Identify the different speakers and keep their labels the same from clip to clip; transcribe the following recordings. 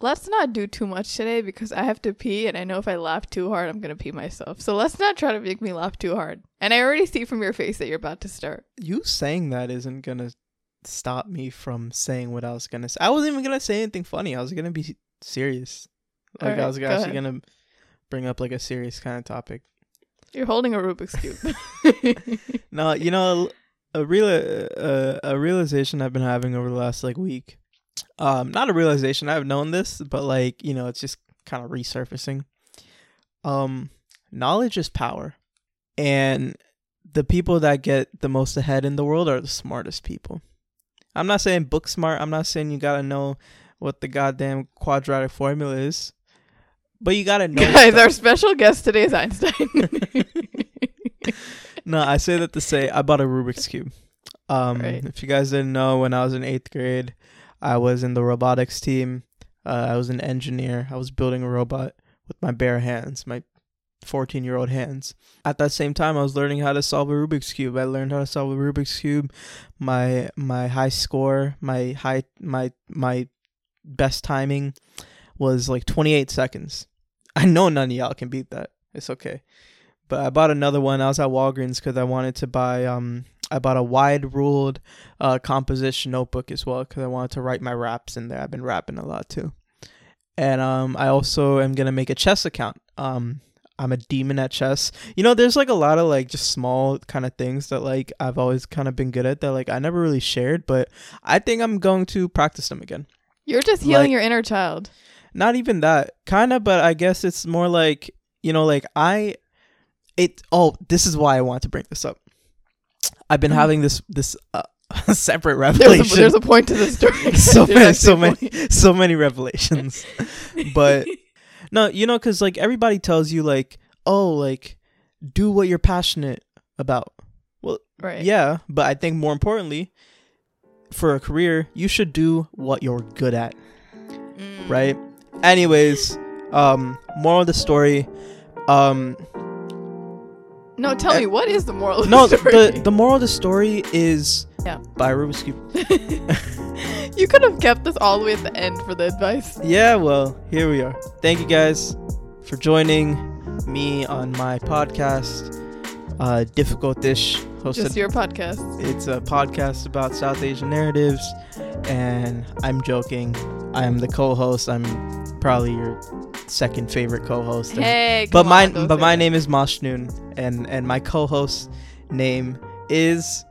Speaker 1: let's not do too much today because I have to pee and I know if I laugh too hard, I'm going to pee myself. So let's not try to make me laugh too hard. And I already see from your face that you're about to start.
Speaker 2: You saying that isn't gonna stop me from saying what I was gonna say. I wasn't even gonna say anything funny. I was gonna be serious. Like
Speaker 1: Alright,
Speaker 2: I was
Speaker 1: go
Speaker 2: actually gonna bring up like a serious kind of topic.
Speaker 1: You're holding a Rubik's Cube.
Speaker 2: No, you know, a real uh, a realization I've been having over the last like week. Um, not a realization. I've known this, but like you know, it's just kind of resurfacing. Um, knowledge is power, and the people that get the most ahead in the world are the smartest people. I'm not saying book smart. I'm not saying you gotta know what the goddamn quadratic formula is, but you gotta know.
Speaker 1: Guys,
Speaker 2: stuff.
Speaker 1: our special guest today is Einstein.
Speaker 2: No, I say that to say I bought a Rubik's cube. Um,
Speaker 1: Right.
Speaker 2: if you guys didn't know, when I was in eighth grade, I was in the robotics team. Uh, I was an engineer. I was building a robot with my bare hands, my 14 year old hands. At that same time, I was learning how to solve a Rubik's cube. I learned how to solve a Rubik's cube. My my high score, my high my my best timing was like 28 seconds. I know none of y'all can beat that. It's okay. But I bought another one. I was at Walgreens because I wanted to buy. Um, I bought a wide ruled uh, composition notebook as well because I wanted to write my raps in there. I've been rapping a lot too, and um, I also am gonna make a chess account. Um, I'm a demon at chess. You know, there's like a lot of like just small kind of things that like I've always kind of been good at that like I never really shared, but I think I'm going to practice them again.
Speaker 1: You're just healing
Speaker 2: Like-
Speaker 1: your inner child.
Speaker 2: Not even that kind of, but I guess it's more like you know, like I, it. Oh, this is why I want to bring this up. I've been having this this uh, separate
Speaker 1: There's
Speaker 2: revelation.
Speaker 1: a, there's a point to the story.
Speaker 2: so many, so many, so many revelations. But no, you know, because like everybody tells you, like, oh, like, do what you're passionate about.
Speaker 1: Well, right.
Speaker 2: Yeah, but I think more importantly, for a career, you should do what you're good at,
Speaker 1: Mm.
Speaker 2: right? Anyways, um, moral of the story, um,
Speaker 1: No, tell
Speaker 2: Uh,
Speaker 1: me what is the moral of
Speaker 2: no,
Speaker 1: the story?
Speaker 2: the the moral of the story is
Speaker 1: Yeah.
Speaker 2: buy Rubik's cube.
Speaker 1: you could have kept this all the way at the end for the advice.
Speaker 2: Yeah, well, here we are. Thank you guys for joining me on my podcast, uh, Difficult Dish, hosted.
Speaker 1: Just your podcast.
Speaker 2: it's a podcast about South Asian narratives, and I'm joking. I'm the co-host. I'm probably your second favorite co-host. and-
Speaker 1: Hey,
Speaker 2: but my
Speaker 1: on, don't
Speaker 2: but my name is Mashnoon, and and my co-host name is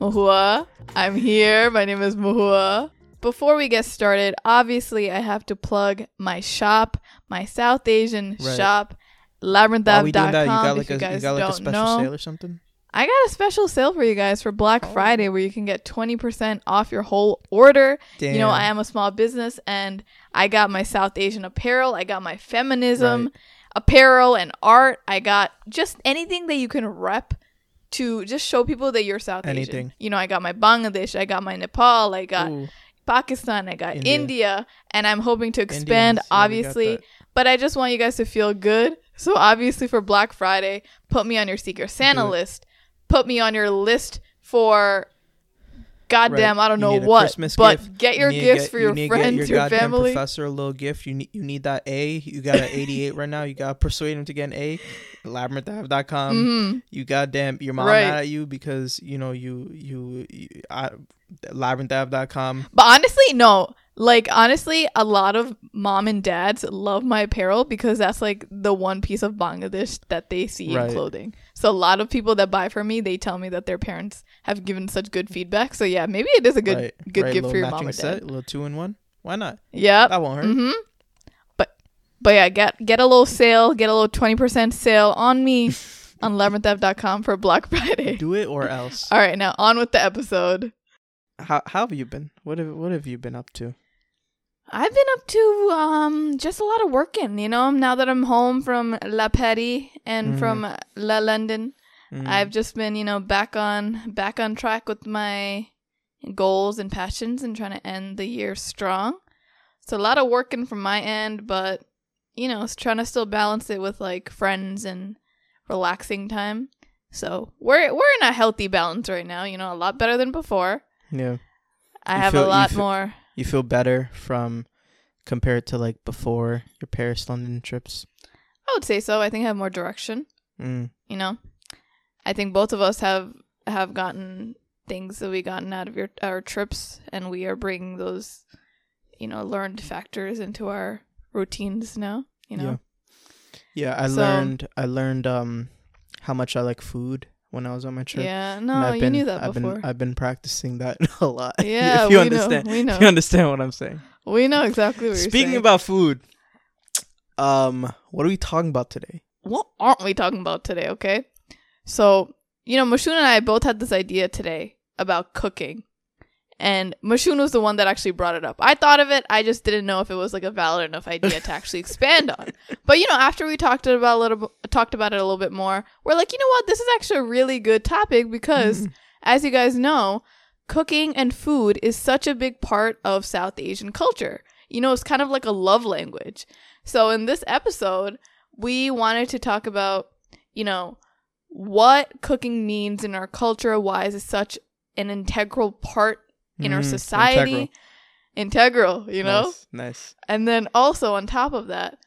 Speaker 1: Muhua. I'm here. My name is Muhua. Before we get started, obviously I have to plug my shop, my South Asian
Speaker 2: Right.
Speaker 1: shop,
Speaker 2: Why are we doing that? You got like
Speaker 1: you
Speaker 2: a
Speaker 1: guys
Speaker 2: you got like a special
Speaker 1: know,
Speaker 2: sale or something?
Speaker 1: I got a special sale for you guys for Black
Speaker 2: Oh.
Speaker 1: Friday where you can get 20% off your whole order.
Speaker 2: Damn.
Speaker 1: You know, I am a small business and I got my South Asian apparel. I got my feminism
Speaker 2: Right.
Speaker 1: apparel and art. I got just anything that you can rep to just show people that you're South Asian. You know, I got my Bangladesh, I got my Nepal, I got
Speaker 2: Ooh,
Speaker 1: Pakistan, I got
Speaker 2: India.
Speaker 1: India, and I'm hoping to expand,
Speaker 2: Indians, yeah,
Speaker 1: obviously.
Speaker 2: that.
Speaker 1: But I just want you guys to feel good. So obviously for Black Friday, put me on your Secret Santa list. Put me on your list for goddamn,
Speaker 2: Right.
Speaker 1: I don't
Speaker 2: You
Speaker 1: know what.
Speaker 2: Christmas
Speaker 1: but
Speaker 2: gift.
Speaker 1: get your
Speaker 2: You
Speaker 1: gifts
Speaker 2: get-
Speaker 1: for your
Speaker 2: get
Speaker 1: friends,
Speaker 2: your,
Speaker 1: your, family.
Speaker 2: professor a little gift. You need you need that A. You got an 88 right now. You got to persuade him to get an A. Labyrinth.com.
Speaker 1: hmm
Speaker 2: You goddamn your mom
Speaker 1: Right.
Speaker 2: mad at you because you know you you, you I, labyrinth.com.
Speaker 1: But honestly, no. Like honestly, a lot of mom and dads love my apparel because that's like the one piece of Bangladesh that they see
Speaker 2: Right.
Speaker 1: in clothing. So a lot of people that buy from me, they tell me that their parents have given such good feedback. So yeah, maybe it is a good
Speaker 2: right,
Speaker 1: good
Speaker 2: right,
Speaker 1: gift for your mom or
Speaker 2: set,
Speaker 1: dad.
Speaker 2: little two in one. Why not?
Speaker 1: Yep.
Speaker 2: That won't hurt.
Speaker 1: Mm-hmm. But but yeah, get get a little sale, get a little twenty percent sale on me on labyrinth.com for Black Friday.
Speaker 2: Do it or else.
Speaker 1: All right, now on with the episode.
Speaker 2: How how have you been? What have what have you been up to?
Speaker 1: I've been up to um just a lot of working, you know. Now that I'm home from La Paris and
Speaker 2: Mhm.
Speaker 1: from La London,
Speaker 2: Mm.
Speaker 1: I've just been, you know, back on back on track with my goals and passions and trying to end the year strong. So a lot of working from my end, but you know, trying to still balance it with like friends and relaxing time. So we're we're in a healthy balance right now. You know, a lot better than before.
Speaker 2: yeah.
Speaker 1: I
Speaker 2: You
Speaker 1: have
Speaker 2: feel-
Speaker 1: a lot
Speaker 2: feel-
Speaker 1: more.
Speaker 2: You feel better from compared to like before your Paris London trips?
Speaker 1: I would say so. I think I have more direction.
Speaker 2: Mm.
Speaker 1: You know, I think both of us have have gotten things that we gotten out of your our trips, and we are bringing those, you know, learned factors into our routines now. You know,
Speaker 2: Yeah, I
Speaker 1: So-
Speaker 2: learned I learned um how much I like food when I was on my trip.
Speaker 1: yeah.
Speaker 2: And
Speaker 1: No,
Speaker 2: I've
Speaker 1: you
Speaker 2: been,
Speaker 1: knew that
Speaker 2: I've
Speaker 1: before.
Speaker 2: Been, I've been practicing that a lot.
Speaker 1: yeah,
Speaker 2: if you
Speaker 1: we
Speaker 2: understand.
Speaker 1: know. We know.
Speaker 2: If you understand what I'm saying.
Speaker 1: we know exactly what you're
Speaker 2: Speaking
Speaker 1: saying.
Speaker 2: about food, um, what are we talking about today?
Speaker 1: what aren't we talking about today, okay? So, you know, Mashun and I both had this idea today about cooking. And Mashun was the one that actually brought it up. I thought of it, I just didn't know if it was like a valid enough idea to actually expand on. But you know, after we talked about a little talked about it a little bit more, we're like, you know what? This is actually a really good topic because
Speaker 2: Mm.
Speaker 1: as you guys know, cooking and food is such a big part of South Asian culture. You know, it's kind of like a love language. So in this episode, we wanted to talk about, you know, what cooking means in our culture, why is it such an integral part in our
Speaker 2: Mm,
Speaker 1: society? Integral, you know?
Speaker 2: Nice, nice.
Speaker 1: And then also on top of that,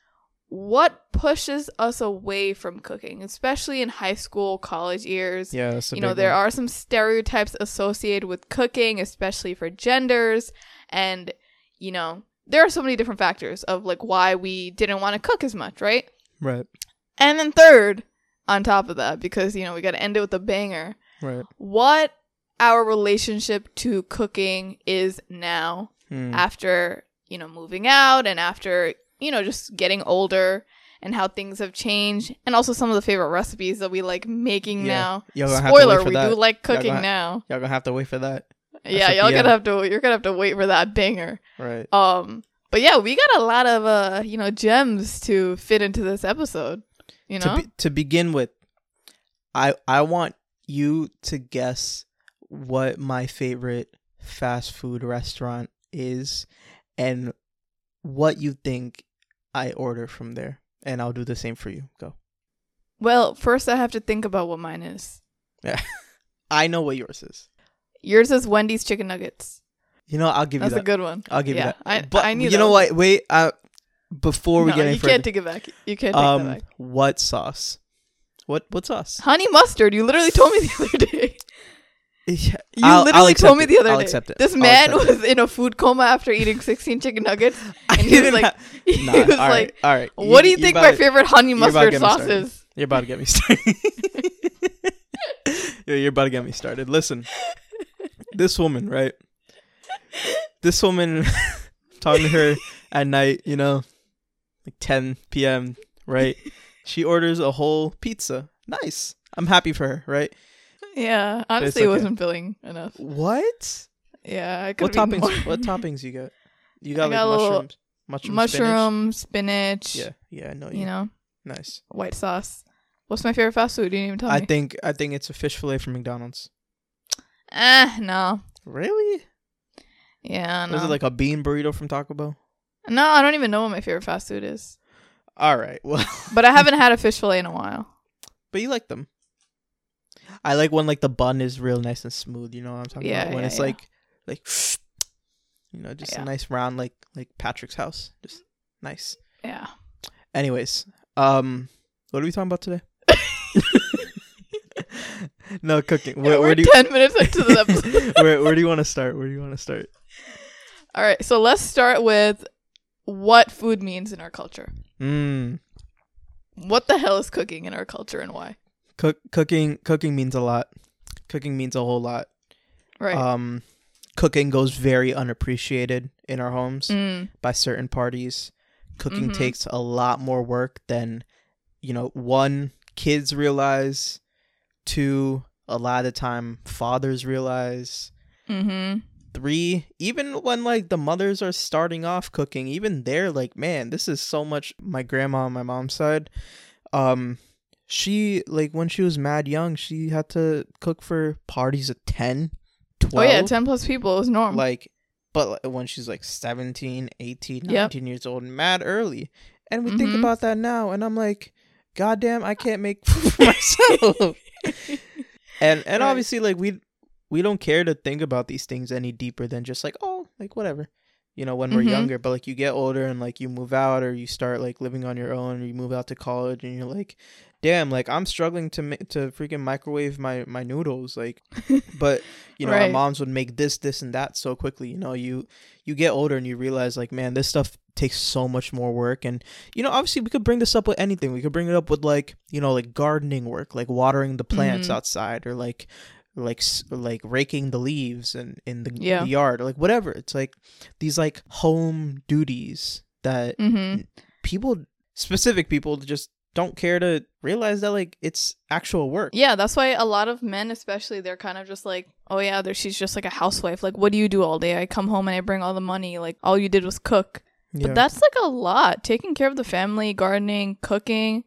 Speaker 1: what pushes us away from cooking, especially in high school, college years?
Speaker 2: Yeah,
Speaker 1: you know, there
Speaker 2: one.
Speaker 1: are some stereotypes associated with cooking, especially for genders. And, you know, there are so many different factors of like why we didn't want to cook as much, right?
Speaker 2: right,
Speaker 1: And then third, on top of that, because, you know, we got to end it with a banger,
Speaker 2: right.
Speaker 1: what our relationship to cooking is now
Speaker 2: Mm.
Speaker 1: after, you know, moving out and after, you know, just getting older and how things have changed and also some of the favorite recipes that we like making
Speaker 2: Yeah.
Speaker 1: now.
Speaker 2: Y'all gonna have to wait
Speaker 1: Spoiler,
Speaker 2: for
Speaker 1: we
Speaker 2: that.
Speaker 1: do like
Speaker 2: Y'all
Speaker 1: cooking
Speaker 2: gonna-
Speaker 1: now.
Speaker 2: Y'all gonna have to wait for that.
Speaker 1: Yeah, y'all gonna have to you're gonna have to wait for that banger.
Speaker 2: Right.
Speaker 1: Um but yeah, we got a lot of uh, you know, gems to fit into this episode. You know?
Speaker 2: To be, to begin with, I I want you to guess what my favorite fast food restaurant is, and what you think I order from there, and I'll do the same for you. Go.
Speaker 1: well, first I have to think about what mine is. Yeah.
Speaker 2: I know what yours is.
Speaker 1: Yours is Wendy's chicken nuggets.
Speaker 2: You know, I'll give
Speaker 1: That's
Speaker 2: you that.
Speaker 1: That's a good one.
Speaker 2: I'll give
Speaker 1: yeah,
Speaker 2: you that.
Speaker 1: I,
Speaker 2: but
Speaker 1: I knew
Speaker 2: you know what? Wait. Uh, before we
Speaker 1: No,
Speaker 2: get any
Speaker 1: you
Speaker 2: further,
Speaker 1: can't take it back. You can't take that
Speaker 2: um,
Speaker 1: back.
Speaker 2: what sauce? What what sauce?
Speaker 1: Honey mustard. You literally told me the other day.
Speaker 2: Yeah,
Speaker 1: You
Speaker 2: I'll- I'll
Speaker 1: literally told me the other
Speaker 2: I'll
Speaker 1: day.
Speaker 2: accept it.
Speaker 1: This
Speaker 2: I'll
Speaker 1: man
Speaker 2: accept it.
Speaker 1: was in a food coma after eating 16 chicken nuggets. And he was like, he
Speaker 2: Nah,
Speaker 1: was
Speaker 2: all right,
Speaker 1: like,
Speaker 2: all right.
Speaker 1: "What do you
Speaker 2: you're
Speaker 1: think my
Speaker 2: to-
Speaker 1: favorite honey
Speaker 2: you're about to
Speaker 1: mustard sauce is?"
Speaker 2: You're about to get me started. Yo, you're about to get me started. Listen, this woman, right? This woman, talking to her at night, you know, like 10 p.m., right? She orders a whole pizza. Nice. I'm happy for her, right?
Speaker 1: Yeah, honestly, it wasn't filling enough.
Speaker 2: What?
Speaker 1: Yeah, I
Speaker 2: What
Speaker 1: could have
Speaker 2: toppings?
Speaker 1: more.
Speaker 2: What toppings you got? You got
Speaker 1: I
Speaker 2: like
Speaker 1: got
Speaker 2: mushrooms, mushroom,
Speaker 1: Mushroom, spinach.
Speaker 2: spinach. Yeah, yeah, I know you.
Speaker 1: you know,
Speaker 2: nice.
Speaker 1: white sauce. What's my favorite fast food? You didn't even tell
Speaker 2: I
Speaker 1: me.
Speaker 2: think I think it's a fish fillet from McDonald's.
Speaker 1: eh, no.
Speaker 2: Really?
Speaker 1: Yeah, no.
Speaker 2: Was it like a bean burrito from Taco Bell?
Speaker 1: no, I don't even know what my favorite fast food is.
Speaker 2: All right. Well,
Speaker 1: But I haven't had a fish fillet in a while.
Speaker 2: but you like them. I like when like the bun is real nice and smooth. You know what I'm talking
Speaker 1: Yeah,
Speaker 2: about? When
Speaker 1: yeah,
Speaker 2: it's
Speaker 1: yeah.
Speaker 2: like, like, you know, just a nice round like like Patrick's house. Just nice.
Speaker 1: Yeah.
Speaker 2: Anyways, um, what are we talking about today? no cooking. Where,
Speaker 1: We're
Speaker 2: where do you
Speaker 1: ten minutes into the episode.
Speaker 2: where where do you want to start? Where do you want to start?
Speaker 1: All right, so let's start with what food means in our culture.
Speaker 2: Mm.
Speaker 1: What the hell is cooking in our culture and why?
Speaker 2: Cook cooking cooking means a lot. Cooking means a whole lot.
Speaker 1: Right.
Speaker 2: Um, cooking goes very unappreciated in our homes
Speaker 1: mm,
Speaker 2: by certain parties. Cooking
Speaker 1: Mhm.
Speaker 2: takes a lot more work than, you know, one kids realize, two a lot of the time fathers realize,
Speaker 1: mm-hmm.
Speaker 2: three even when like the mothers are starting off cooking, even they're like, man, this is so much. My grandma on my mom's side, um, she like when she was mad young, she had to cook for parties of 10, 12.
Speaker 1: Oh yeah, ten plus people is normal.
Speaker 2: like but when she's like 17 18
Speaker 1: Yep.
Speaker 2: 19 years old mad early and we think
Speaker 1: Mhm.
Speaker 2: about that now and i'm like goddamn i can't make food for myself and and
Speaker 1: Right.
Speaker 2: obviously like we we don't care to think about these things any deeper than just like oh like whatever you know, when we're
Speaker 1: Mhm.
Speaker 2: younger, but like you get older and like you move out or you start like living on your own or you move out to college and you're like, damn, like I'm struggling to ma- to freaking microwave my my noodles, like, but you know, our
Speaker 1: Right.
Speaker 2: moms would make this, this, and that so quickly. You know, you you get older and you realize like, man, this stuff takes so much more work, and you know, obviously we could bring this up with anything. We could bring it up with like you know, like gardening work, like watering the plants
Speaker 1: Mhm.
Speaker 2: outside, or like like s- like raking the leaves and in the,
Speaker 1: Yeah.
Speaker 2: the yard, or like whatever. It's like these like home duties that
Speaker 1: Mm-hmm.
Speaker 2: people, specific people, just don't care to realize that like it's actual work.
Speaker 1: Yeah, that's why a lot of men, especially, they're kind of just like, oh yeah, there she's just like a housewife. Like, what do you do all day? I come home and I bring all the money. Like, all you did was cook.
Speaker 2: Yeah.
Speaker 1: But that's like a lot. Taking care of the family, gardening, cooking,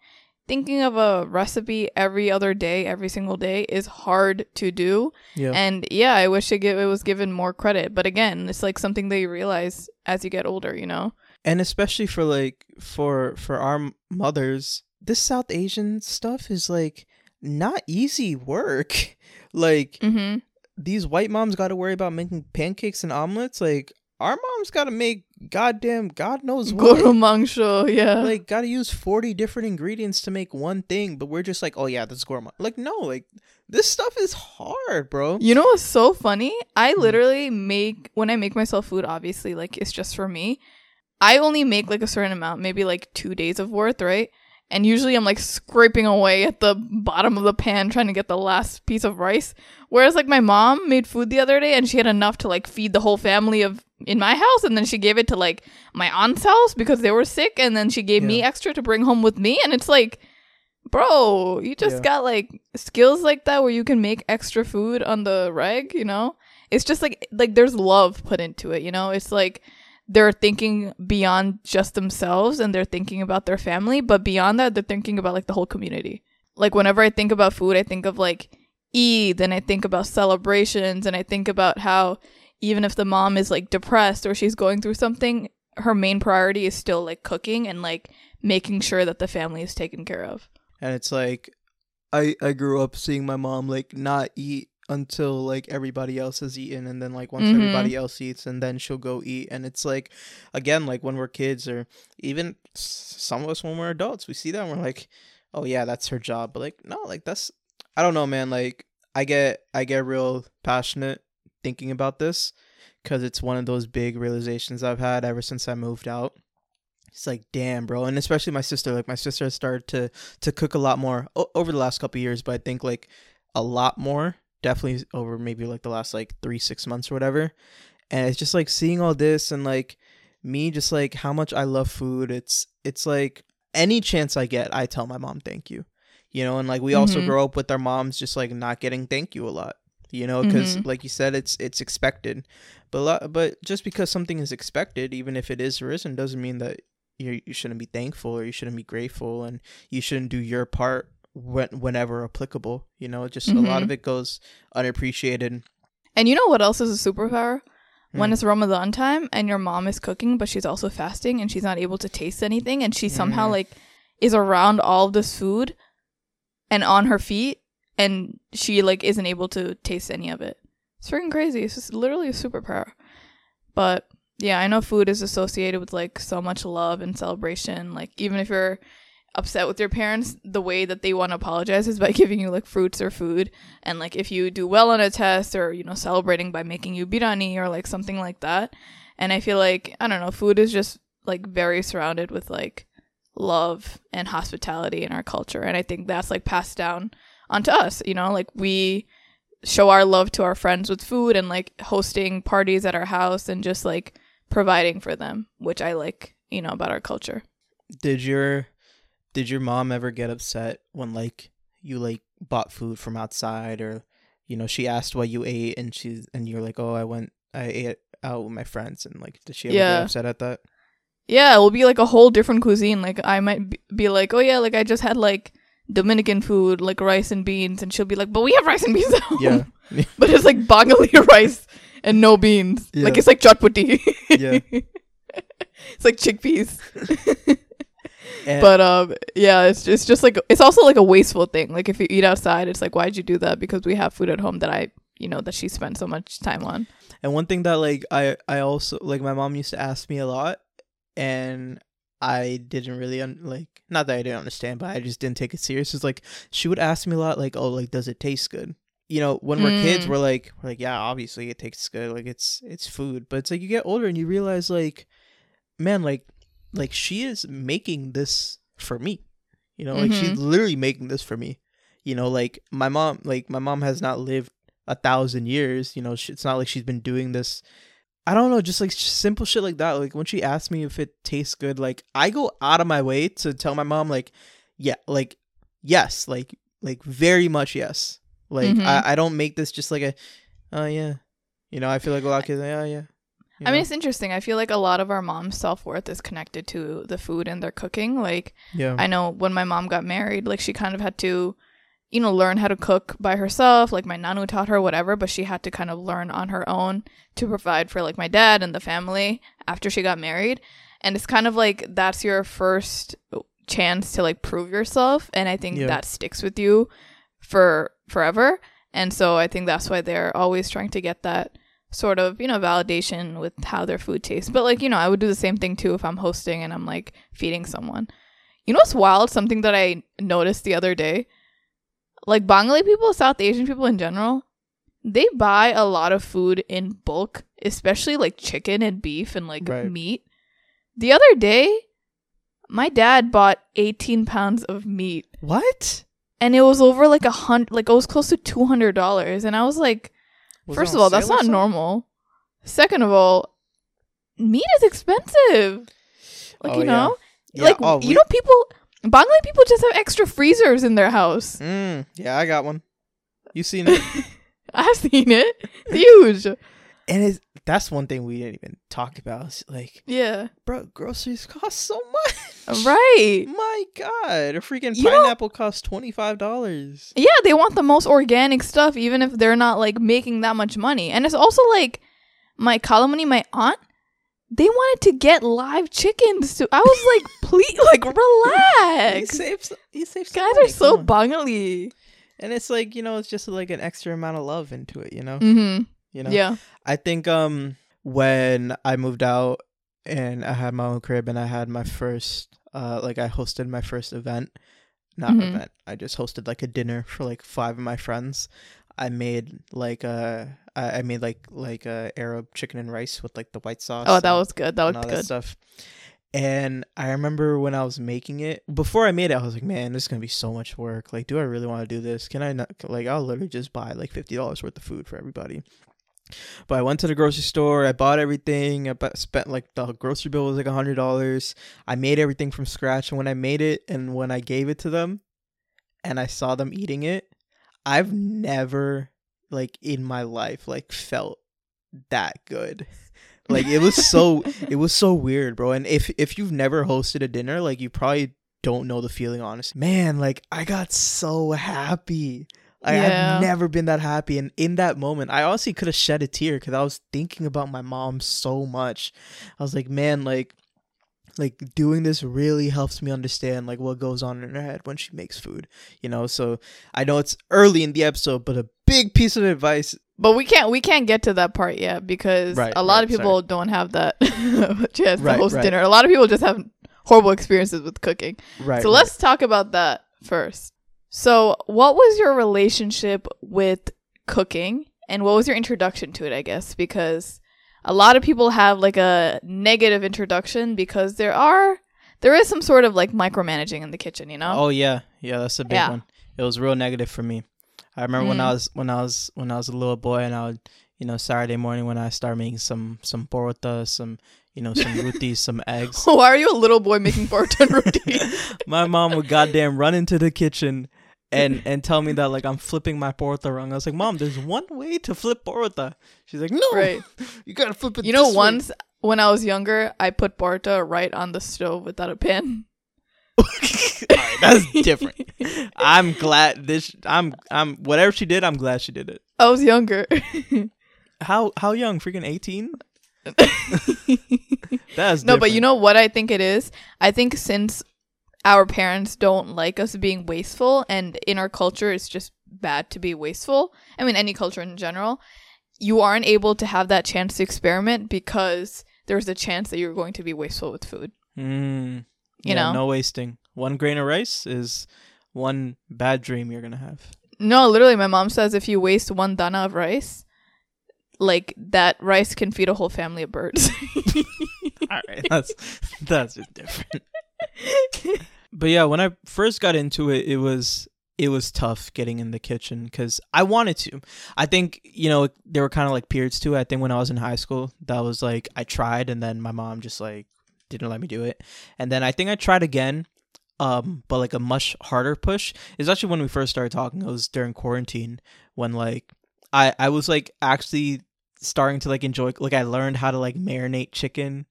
Speaker 1: thinking of a recipe every other day, every single day is hard to do.
Speaker 2: yeah.
Speaker 1: And yeah, I wish it, it was given more credit. But again, it's like something that you realize as you get older, you know?
Speaker 2: and especially for like for for our mothers this south asian stuff is like not easy work like
Speaker 1: Mm-hmm.
Speaker 2: these white moms got to worry about making pancakes and omelets like our moms got to make goddamn god knows what
Speaker 1: Goro mangsho, yeah.
Speaker 2: like got to use 40 different ingredients to make one thing but we're just like oh yeah this is gourmet like no like this stuff is hard bro
Speaker 1: You know what's so funny? I
Speaker 2: Hmm.
Speaker 1: literally make when I make myself food, obviously, like it's just for me. I only make like a certain amount, maybe like two days of worth, right? And usually I'm like scraping away at the bottom of the pan trying to get the last piece of rice. Whereas like my mom made food the other day and she had enough to like feed the whole family of in my house and then she gave it to like my aunt's house because they were sick and then she gave me extra to bring home with me and it's like bro, you just
Speaker 2: Yeah.
Speaker 1: got like skills like that where you can make extra food on the reg, you know? It's just like like there's love put into it, you know? It's like they're thinking beyond just themselves and they're thinking about their family, but beyond that they're thinking about like the whole community. Like whenever I think about food, I think of like Eid and I think about celebrations and I think about how even if the mom is like depressed or she's going through something, her main priority is still like cooking and like making sure that the family is taken care of.
Speaker 2: and it's like i i grew up seeing my mom like not eat until like everybody else has eaten and then like once
Speaker 1: Mhm.
Speaker 2: everybody else eats and then she'll go eat and it's like again like when we're kids or even some of us when we're adults we see that and we're like oh yeah that's her job but like no like that's i don't know man like i get i get real passionate thinking about this because it's one of those big realizations i've had ever since i moved out it's like damn bro and especially my sister like my sister has started to to cook a lot more o- over the last couple years but i think like a lot more definitely over maybe like the last like three six months or whatever and it's just like seeing all this and like me just like how much i love food it's it's like any chance i get i tell my mom thank you you know and like we also
Speaker 1: Mhm.
Speaker 2: grow up with our moms just like not getting thank you a lot you know because
Speaker 1: Mhm.
Speaker 2: like you said it's it's expected but a lot, but just because something is expected even if it is or isn't doesn't mean that you you shouldn't be thankful or you shouldn't be grateful and you shouldn't do your part when whenever applicable you know just a lot of it goes unappreciated
Speaker 1: And you know what else is a superpower? When
Speaker 2: Hmm.
Speaker 1: it's Ramadan time and your mom is cooking, but she's also fasting and she's not able to taste anything, and she somehow
Speaker 2: Mhm.
Speaker 1: like is around all of this food and on her feet, and she like isn't able to taste any of it. It's freaking crazy. It's just literally a superpower. But yeah, I know food is associated with like so much love and celebration. Like even if you're upset with your parents, the way that they want to apologize is by giving you like fruits or food. And like if you do well on a test or, you know, celebrating by making you birani or like something like that. And I feel like, I don't know, food is just like very surrounded with like love and hospitality in our culture. And I think that's like passed down onto us, you know, like we show our love to our friends with food and like hosting parties at our house and just like providing for them, which I like, you know, about our culture.
Speaker 2: did your did your mom ever get upset when like you like bought food from outside or you know she asked what you ate and she's and you're like oh i went i ate out with my friends and like did she ever
Speaker 1: Yeah.
Speaker 2: get upset at that
Speaker 1: Yeah, it will be like a whole different cuisine. Like I might be- be like, "Oh yeah, like I just had like Dominican food, like rice and beans," and she'll be like, "But we have rice and beans at home."
Speaker 2: yeah
Speaker 1: but it's like bangali rice and no beans.
Speaker 2: yeah.
Speaker 1: Like it's like chutputti.
Speaker 2: Yeah.
Speaker 1: it's like chickpeas.
Speaker 2: And-
Speaker 1: but um, yeah, it's it's just like it's also like a wasteful thing. Like if you eat outside, it's like, why'd you do that? Because we have food at home that I you know that she spent so much time on.
Speaker 2: And one thing that like I I also like my mom used to ask me a lot, and I didn't really un- like not that I didn't understand, but I just didn't take it serious. Is like she would ask me a lot, like, "Oh, like does it taste good?" You know, when we're kids,
Speaker 1: Mm.
Speaker 2: we're like, we're like, yeah, obviously it tastes good, like it's it's food. But it's like you get older and you realize, like, man, like, like she is making this for me. You know, like she's literally making this for me. You know, like my mom, like my mom has not lived a thousand years. You know, she, it's not like she's been doing this. I don't know, just like simple shit like that. Like when she asks me if it tastes good, like I go out of my way to tell my mom, like, yeah, like yes, like like very much yes. Like
Speaker 1: Mhm.
Speaker 2: I, I don't make this just like a, oh yeah, you know. I feel like a lot of kids, like, oh yeah.
Speaker 1: I mean, it's interesting. I feel like a lot of our moms' self worth is connected to the food and their cooking. Like,
Speaker 2: yeah,
Speaker 1: I know when my mom got married, like she kind of had to, you know, learn how to cook by herself. Like my nanu taught her whatever, but she had to kind of learn on her own to provide for like my dad and the family after she got married. And it's kind of like that's your first chance to like prove yourself, and I think
Speaker 2: Yeah.
Speaker 1: that sticks with you for forever. And so I think that's why they're always trying to get that sort of, you know, validation with how their food tastes. But like, you know, I would do the same thing too if I'm hosting and I'm like feeding someone. You know what's wild? Something that I noticed the other day. Like Bengali people, South Asian people in general, they buy a lot of food in bulk, especially like chicken and beef and like
Speaker 2: Right.
Speaker 1: meat. The other day, my dad bought 18 pounds of meat
Speaker 2: what?
Speaker 1: and it was over like a hundred, like it was close to $200. And I was like,
Speaker 2: Was
Speaker 1: First of all, that's not normal. Second of all, meat is expensive. Like
Speaker 2: Oh,
Speaker 1: you know,
Speaker 2: Yeah,
Speaker 1: like
Speaker 2: oh,
Speaker 1: you
Speaker 2: we-
Speaker 1: know, people Bengali people just have extra freezers in their house.
Speaker 2: Mm, yeah, I got one. You seen it?
Speaker 1: I've seen it. It's huge.
Speaker 2: And it's, that's one thing we didn't even talk about. It's like,
Speaker 1: Yeah.
Speaker 2: bro, groceries cost so much.
Speaker 1: Right.
Speaker 2: My God, a freaking
Speaker 1: You know-
Speaker 2: pineapple costs twenty five dollars.
Speaker 1: Yeah, they want the most organic stuff, even if they're not like making that much money. And it's also like my Kalamani, my aunt, they wanted to get live chickens. To I was like, please, like
Speaker 2: You
Speaker 1: relax.
Speaker 2: save, you save.
Speaker 1: Guys
Speaker 2: money,
Speaker 1: are so
Speaker 2: on.
Speaker 1: Bengali.
Speaker 2: and it's like you know, it's just like an extra amount of love into it. You know,
Speaker 1: Mm-hmm.
Speaker 2: You know.
Speaker 1: Yeah.
Speaker 2: I think um when I moved out and I had my own crib and I had my first uh like I hosted my first event. Not
Speaker 1: Mhm.
Speaker 2: event. I just hosted like a dinner for like five of my friends. I made like uh I made like like a Arab chicken and rice with like the white sauce.
Speaker 1: Oh, that
Speaker 2: and-
Speaker 1: was good. That
Speaker 2: and
Speaker 1: looked
Speaker 2: all that
Speaker 1: good.
Speaker 2: stuff. And I remember when I was making it, before I made it, I was like, man, this is going to be so much work. Like, do I really want to do this? Can I not? Like, I'll literally just buy like $50 worth of food for everybody. But I went to the grocery store, I bought everything. I spent like the grocery bill was like a $100. I made everything from scratch. And when I made it and when I gave it to them and I saw them eating it, I've never, like, in my life, like, felt that good. Like it was so it was so weird, bro. And if if you've never hosted a dinner, like you probably don't know the feeling, honestly. Man, like I got so happy. Like,
Speaker 1: Yeah.
Speaker 2: I've never been that happy, and in that moment, I honestly could have shed a tear because I was thinking about my mom so much. I was like, man, like, like doing this really helps me understand like what goes on in her head when she makes food, you know. So I know it's early in the episode, but a big piece of advice
Speaker 1: But we can't we can't get to that part yet because
Speaker 2: Right,
Speaker 1: a lot
Speaker 2: right,
Speaker 1: of people don't have that chance
Speaker 2: Right,
Speaker 1: to host dinner. A lot of people just have horrible experiences with cooking.
Speaker 2: right
Speaker 1: so let's talk about that first. So, what was your relationship with cooking and what was your introduction to it, I guess? Because a lot of people have like a negative introduction because there are there is some sort of like micromanaging in the kitchen, you know?
Speaker 2: Oh yeah, yeah, that's a big
Speaker 1: Yeah.
Speaker 2: one. It was real negative for me. I remember when I
Speaker 1: Mm.
Speaker 2: was when I was when I was a little boy and I would, you know, Saturday morning when I started making some some porota, some you know, some rotis, some eggs.
Speaker 1: Why are you a little boy making Barton roti?
Speaker 2: my mom would goddamn run into the kitchen and and tell me that like I'm flipping my porota wrong. I was like, Mom, there's one way to flip porota. She's like, No,
Speaker 1: Right.
Speaker 2: you gotta flip it.
Speaker 1: You know,
Speaker 2: this way."
Speaker 1: once when I was younger, I put Barta right on the stove without a pan.
Speaker 2: That's different. I'm glad this. I'm I'm whatever she did. I'm glad she did it.
Speaker 1: I was younger.
Speaker 2: How how young? Freaking eighteen. That's
Speaker 1: no, but you know what I think it is? I think since our parents don't like us being wasteful and in our culture it's just bad to be wasteful. I mean, any culture in general. You aren't able to have that chance to experiment because there's a chance that you're going to be wasteful with food.
Speaker 2: Mm,
Speaker 1: You
Speaker 2: yeah,
Speaker 1: know?
Speaker 2: no wasting. One grain of rice is one bad dream you're gonna have.
Speaker 1: No, literally, my mom says if you waste one dana of rice, like that rice can feed a whole family of birds.
Speaker 2: All right, that's that's just different. But yeah, when I first got into it, it was it was tough getting in the kitchen because I wanted to. I think you know there were kind of like periods too. I think when I was in high school, that was like I tried, and then my mom just like didn't let me do it. And then I think I tried again, um, but like a much harder push. Is actually when we first started talking. It was during quarantine when like I I was like actually starting to like enjoy like I learned how to like marinate chicken.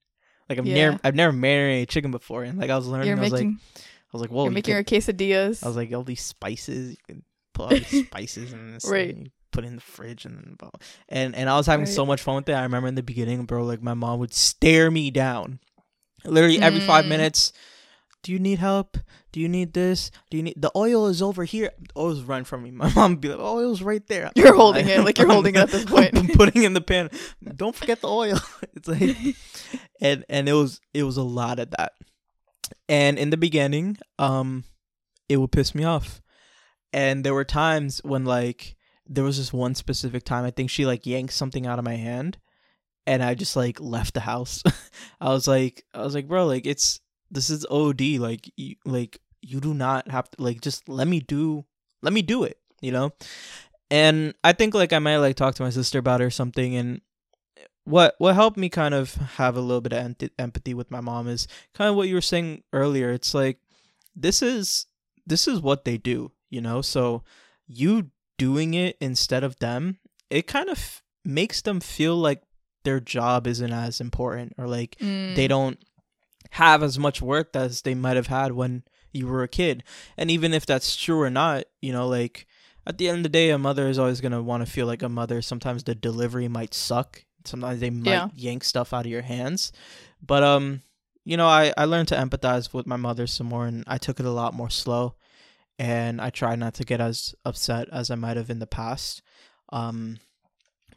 Speaker 2: Like I've
Speaker 1: Yeah.
Speaker 2: never I've never marinated chicken before, and like I was learning.
Speaker 1: you're
Speaker 2: I was like I was like, whoa,
Speaker 1: you're
Speaker 2: you
Speaker 1: making your quesadillas.
Speaker 2: I was like, all these spices, you can put all these spices in this,
Speaker 1: Right.
Speaker 2: and put it in the fridge, and then and and I was having
Speaker 1: Right.
Speaker 2: so much fun with it. I remember in the beginning, bro, like my mom would stare me down, literally every five
Speaker 1: Mm.
Speaker 2: minutes. Do you need help? Do you need this? Do you need the oil is over here? The oil's running from me. My mom be like, "Oh, oil's right there."
Speaker 1: You're holding it, like you're holding it at this point.
Speaker 2: I'm putting in the pan. Don't forget the oil. it's like and and it was it was a lot of that and in the beginning um it would piss me off and there were times when like there was this one specific time i think she like yanked something out of my hand and i just like left the house i was like i was like bro like it's this is od like you like you do not have to like just let me do let me do it you know? And i think like i might like talk to my sister about it or something and what what helped me kind of have a little bit of ent- empathy with my mom is kind of what you were saying earlier. It's like this is this is what they do you know? So you doing it instead of them it kind of makes them feel like their job isn't as important or like
Speaker 1: Mm.
Speaker 2: they don't have as much worth as they might have had when you were a kid. And even if that's true or not, you know, like at the end of the day, a mother is always going to want to feel like a mother. Sometimes the delivery might suck. Sometimes they might
Speaker 1: Yeah.
Speaker 2: yank stuff out of your hands. But, um, you know, I, I learned to empathize with my mother some more and I took it a lot more slow. And I tried not to get as upset as I might have in the past. Um,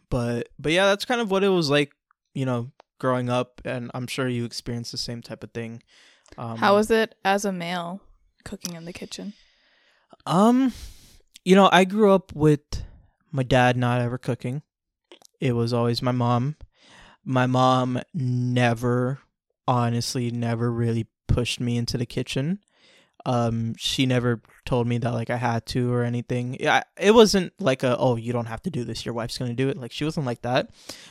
Speaker 2: but, but yeah, that's kind of what it was like, you know, growing up, and I'm sure you experienced the same type of thing. Um,
Speaker 1: How was it as a male cooking in the kitchen?
Speaker 2: um, you know, I grew up with my dad not ever cooking. It was always my mom. My mom never, honestly, never really pushed me into the kitchen. Um, she never told me that like I had to or anything. Yeah, it wasn't like a oh you don't have to do this. Your wife's gonna do it. Like she wasn't like that,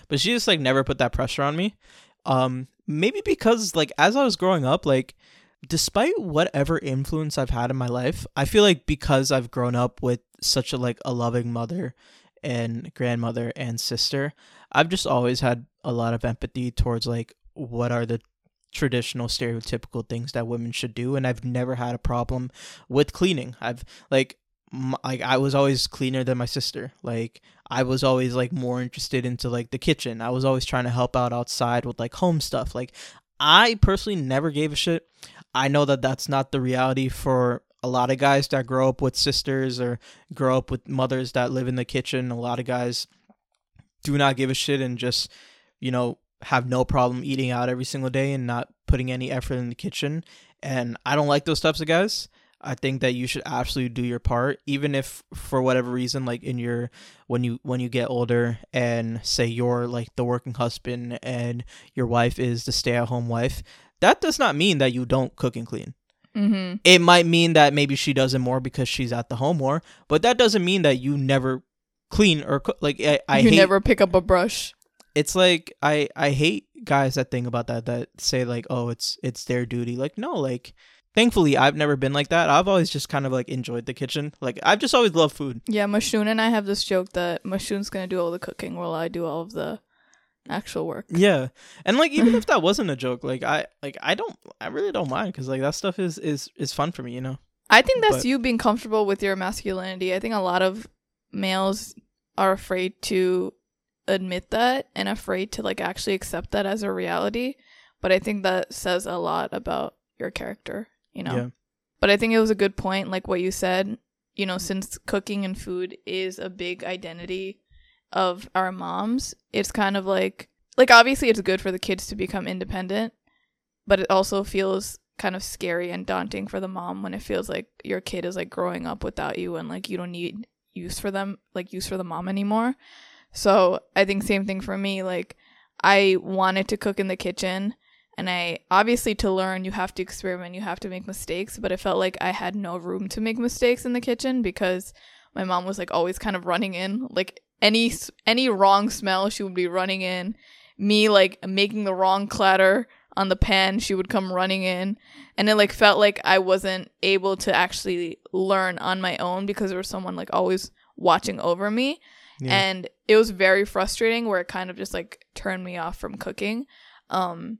Speaker 2: but she just like never put that pressure on me. Um, maybe because like as I was growing up, like despite whatever influence I've had in my life, I feel like because I've grown up with such a like a loving mother and grandmother and sister, I've just always had a lot of empathy towards like what are the traditional stereotypical things that women should do and I've never had a problem with cleaning. I've like like I was always cleaner than my sister. Like I was always like more interested into like the kitchen. I was always trying to help out outside with like home stuff. Like I personally never gave a shit. I know that that's not the reality for a lot of guys that grow up with sisters or grow up with mothers that live in the kitchen. A lot of guys do not give a shit and just, you know, have no problem eating out every single day and not putting any effort in the kitchen. And I don't like those types of guys. I think that you should absolutely do your part, even if for whatever reason, like in your when you when you get older and say you're like the working husband and your wife is the stay at home wife, that does not mean that you don't cook and clean.
Speaker 1: Mm-hmm.
Speaker 2: It might mean that maybe she does it more because she's at the home more, but that doesn't mean that you never clean or cook. Like I, I
Speaker 1: you
Speaker 2: hate
Speaker 1: never pick up a brush.
Speaker 2: It's like I I hate guys that think about that that say like oh it's it's their duty. Like no, like thankfully I've never been like that. I've always just kind of like enjoyed the kitchen. Like I've just always loved food.
Speaker 1: Yeah, Mashoon and I have this joke that Mashoon's gonna do all the cooking while I do all of the actual work.
Speaker 2: Yeah, and like even if that wasn't a joke, like I like I don't I really don't mind because like that stuff is is is fun for me. You know.
Speaker 1: I think that's
Speaker 2: But-
Speaker 1: you being comfortable with your masculinity. I think a lot of males are afraid to admit that and afraid to like actually accept that as a reality. But I think that says a lot about your character, you know.
Speaker 2: Yeah.
Speaker 1: But I think it was a good point, like what you said. you know, since cooking and food is a big identity of our moms, it's kind of like like obviously it's good for the kids to become independent, but it also feels kind of scary and daunting for the mom when it feels like your kid is like growing up without you and like you don't need use for them like use for the mom anymore. So, I think same thing for me like I wanted to cook in the kitchen and I obviously to learn you have to experiment, you have to make mistakes, but it felt like I had no room to make mistakes in the kitchen because my mom was like always kind of running in like any any wrong smell she would be running in. Me like making the wrong clatter on the pan she would come running in and it like felt like i wasn't able to actually learn on my own because there was someone like always watching over me
Speaker 2: Yeah.
Speaker 1: and it was very frustrating where it kind of just like turned me off from cooking um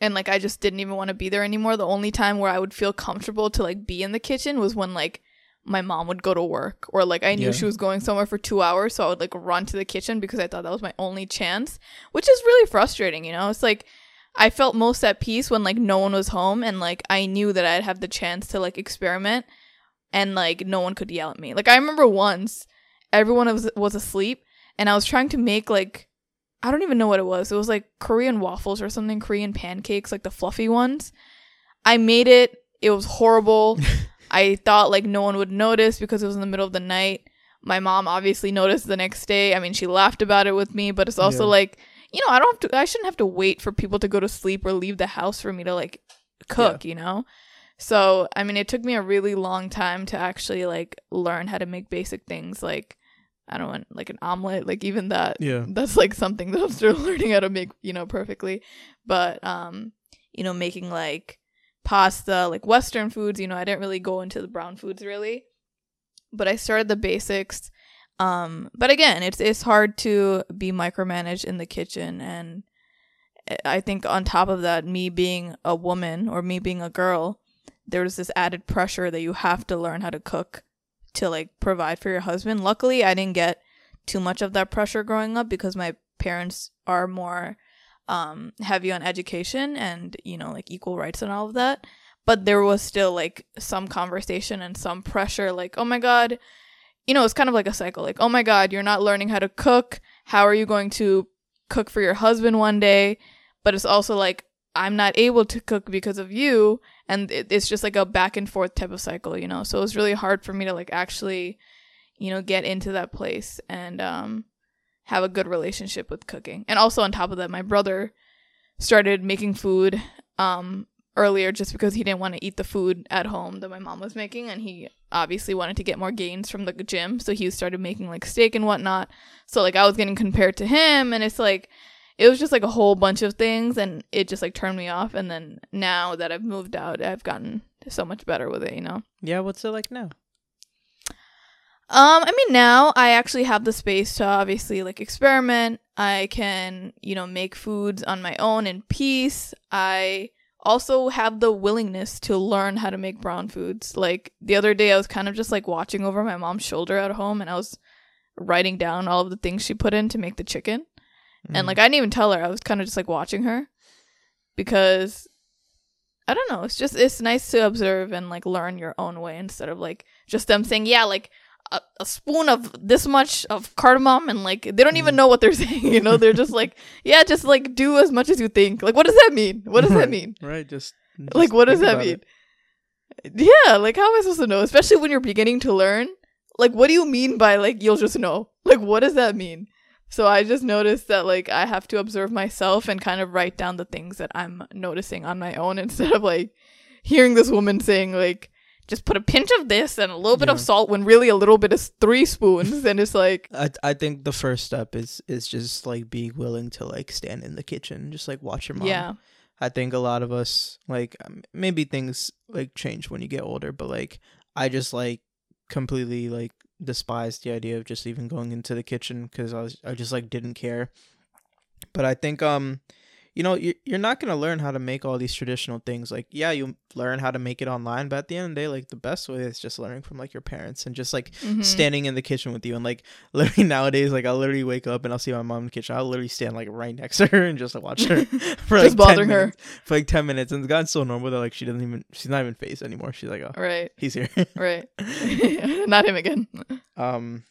Speaker 1: and like i just didn't even want to be there anymore the only time where i would feel comfortable to like be in the kitchen was when like my mom would go to work or like i knew
Speaker 2: Yeah.
Speaker 1: she was going somewhere for two hours so i would like run to the kitchen because i thought that was my only chance which is really frustrating you know it's like i felt most at peace when like no one was home and like i knew that i'd have the chance to like experiment and like no one could yell at me like i remember once everyone was was asleep and i was trying to make like i don't even know what it was. It was like korean waffles or something korean pancakes like the fluffy ones. I made it. It was horrible. I thought like no one would notice because it was in the middle of the night. My mom obviously noticed the next day. I mean she laughed about it with me but it's also
Speaker 2: Yeah.
Speaker 1: like you know i don't have to i shouldn't have to wait for people to go to sleep or leave the house for me to like cook you know so i mean it took me a really long time to actually like learn how to make basic things like i don't want like an omelet like even that
Speaker 2: Yeah.
Speaker 1: that's like something that i'm still learning how to make you know perfectly. But um you know making like pasta like western foods you know i didn't really go into the brown foods really. But i started the basics um but again it's it's hard to be micromanaged in the kitchen. And i think on top of that me being a woman or me being a girl there's this added pressure that you have to learn how to cook to like provide for your husband. Luckily i didn't get too much of that pressure growing up because my parents are more um heavy on education and you know like equal rights and all of that. But there was still like some conversation and some pressure like oh my god you know it's kind of like a cycle like oh my god you're not learning how to cook. How are you going to cook for your husband one day? But it's also like i'm not able to cook because of you and it, it's just like a back and forth type of cycle you know? So it was really hard for me to like actually you know get into that place and um have a good relationship with cooking. And also on top of that my brother started making food um earlier just because he didn't want to eat the food at home that my mom was making and he obviously wanted to get more gains from the gym so he started making like steak and whatnot. So like i was getting compared to him and it's like it was just like a whole bunch of things and it just like turned me off and then now that i've moved out i've gotten so much better with it you know
Speaker 2: Yeah. What's it like now?
Speaker 1: um, I mean, now I actually have the space to obviously like experiment. I can, you know, make foods on my own in peace. I also have the willingness to learn how to make brown foods. Like the other day, I was kind of just like watching over my mom's shoulder at home and I was writing down all of the things she put in to make the chicken. And
Speaker 2: Mm.
Speaker 1: like, I didn't even tell her. I was kind of just like watching her because I don't know. It's just, it's nice to observe and like learn your own way instead of like just them saying, yeah, like, a, a spoon of this much of cardamom and like they don't even
Speaker 2: Mm.
Speaker 1: know what they're saying you know they're just like yeah just like do as much as you think like what does that mean what does that mean
Speaker 2: Right. Just,
Speaker 1: like what does that mean
Speaker 2: it.
Speaker 1: yeah like how am i supposed to know especially when you're beginning to learn like what do you mean by like you'll just know like what does that mean so i just noticed that like i have to observe myself and kind of write down the things that i'm noticing on my own instead of like hearing this woman saying like just put a pinch of this and a little bit of salt when really a little bit is three spoons. And it's like
Speaker 2: I I think the first step is is just like being willing to like stand in the kitchen, just like watch your mom.
Speaker 1: yeah.
Speaker 2: I think a lot of us like um, maybe things like change when you get older, but like I just like completely like despised the idea of just even going into the kitchen because I was I just like didn't care. But I think um you know you're, you're not going to learn how to make all these traditional things like yeah you learn how to make it online but at the end of the day like the best way is just learning from like your parents and just like
Speaker 1: Mhm.
Speaker 2: standing in the kitchen with you and like literally nowadays like i'll literally wake up and i'll see my mom in the kitchen i'll literally stand like right next to her and just like, watch her for like
Speaker 1: Just
Speaker 2: 10
Speaker 1: bothering her.
Speaker 2: for like 10 minutes and it's gotten so normal that like she doesn't even she's not even phased anymore she's like oh
Speaker 1: Right.
Speaker 2: he's here
Speaker 1: Right. Not him again.
Speaker 2: um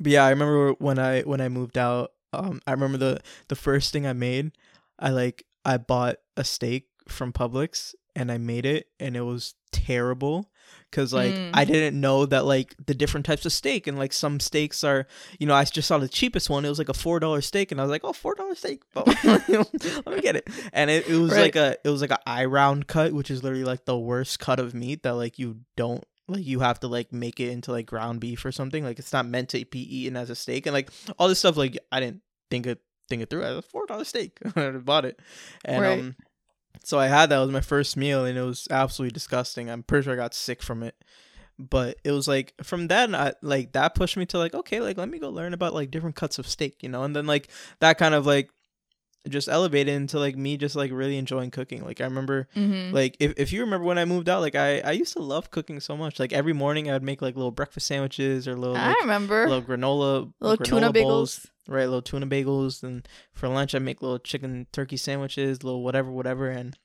Speaker 2: but yeah i remember when i when i moved out um i remember the the first thing i made i like i bought a steak from publix and i made it and it was terrible because like
Speaker 1: Mm.
Speaker 2: i didn't know that like the different types of steak and like some steaks are you know i just saw the cheapest one it was like a four dollar steak and i was like oh $4 steak let me get it and it, it was
Speaker 1: Right.
Speaker 2: like a it was like a eye round cut which is literally like the worst cut of meat that like you don't like you have to like make it into like ground beef or something like it's not meant to be eaten as a steak and like all this stuff like i didn't think it think it through. As a four dollar steak. I bought it. And
Speaker 1: Right.
Speaker 2: um so i had that. It was my first meal and it was absolutely disgusting. I'm pretty sure i got sick from it. But it was like from then I like that pushed me to like okay like let me go learn about like different cuts of steak you know? And then like that kind of like just elevated into like me just like really enjoying cooking like i remember
Speaker 1: hmm
Speaker 2: like if, if you remember when i moved out like i i used to love cooking so much like every morning i would make like little breakfast sandwiches or little
Speaker 1: I
Speaker 2: like
Speaker 1: remember.
Speaker 2: little granola
Speaker 1: Little
Speaker 2: granola
Speaker 1: tuna
Speaker 2: bowls,
Speaker 1: bagels.
Speaker 2: right little tuna bagels and for lunch i make little chicken turkey sandwiches little whatever whatever and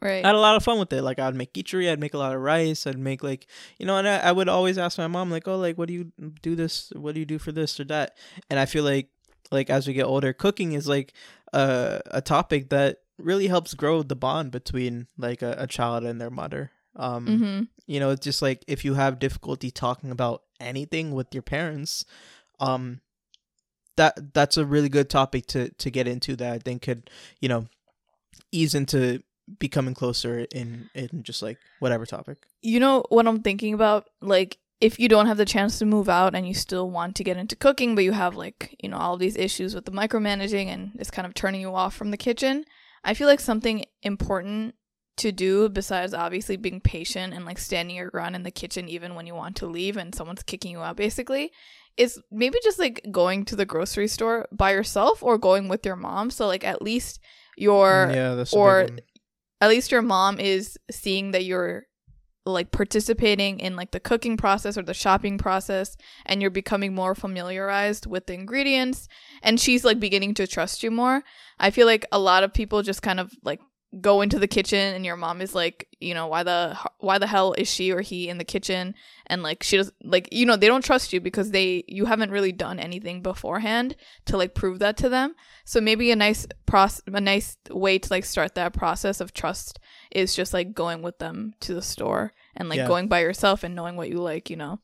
Speaker 1: Right.
Speaker 2: I had a lot of fun with it. Like I'd make kichuri, I'd make a lot of rice, I'd make like you know, and I, I would always ask my mom like, oh, like what do you do this? What do you do for this or that? And I feel like like as we get older, cooking is like a a topic that really helps grow the bond between like a, a child and their mother. Um,
Speaker 1: hmm
Speaker 2: you know, it's just like if you have difficulty talking about anything with your parents, um, that that's a really good topic to to get into that I think could you know ease into becoming closer in in just like whatever topic.
Speaker 1: You know what I'm thinking about? Like, if you don't have the chance to move out and you still want to get into cooking, but you have like, you know, all these issues with the micromanaging and it's kind of turning you off from the kitchen, I feel like something important to do besides obviously being patient and like standing your ground in the kitchen even when you want to leave and someone's kicking you out basically is maybe just like going to the grocery store by yourself or going with your mom so like at least your
Speaker 2: yeah,
Speaker 1: or-
Speaker 2: a big one.
Speaker 1: at least your mom is seeing that you're like participating in like the cooking process or the shopping process and you're becoming more familiarized with the ingredients and she's like beginning to trust you more i feel like a lot of people just kind of like go into the kitchen and your mom is like you know why the why the hell is she or he in the kitchen? And like she does like you know they don't trust you because they you haven't really done anything beforehand to like prove that to them. So maybe a nice process a nice way to like start that process of trust is just like going with them to the store and like
Speaker 2: Yeah.
Speaker 1: going by yourself and knowing what you like you know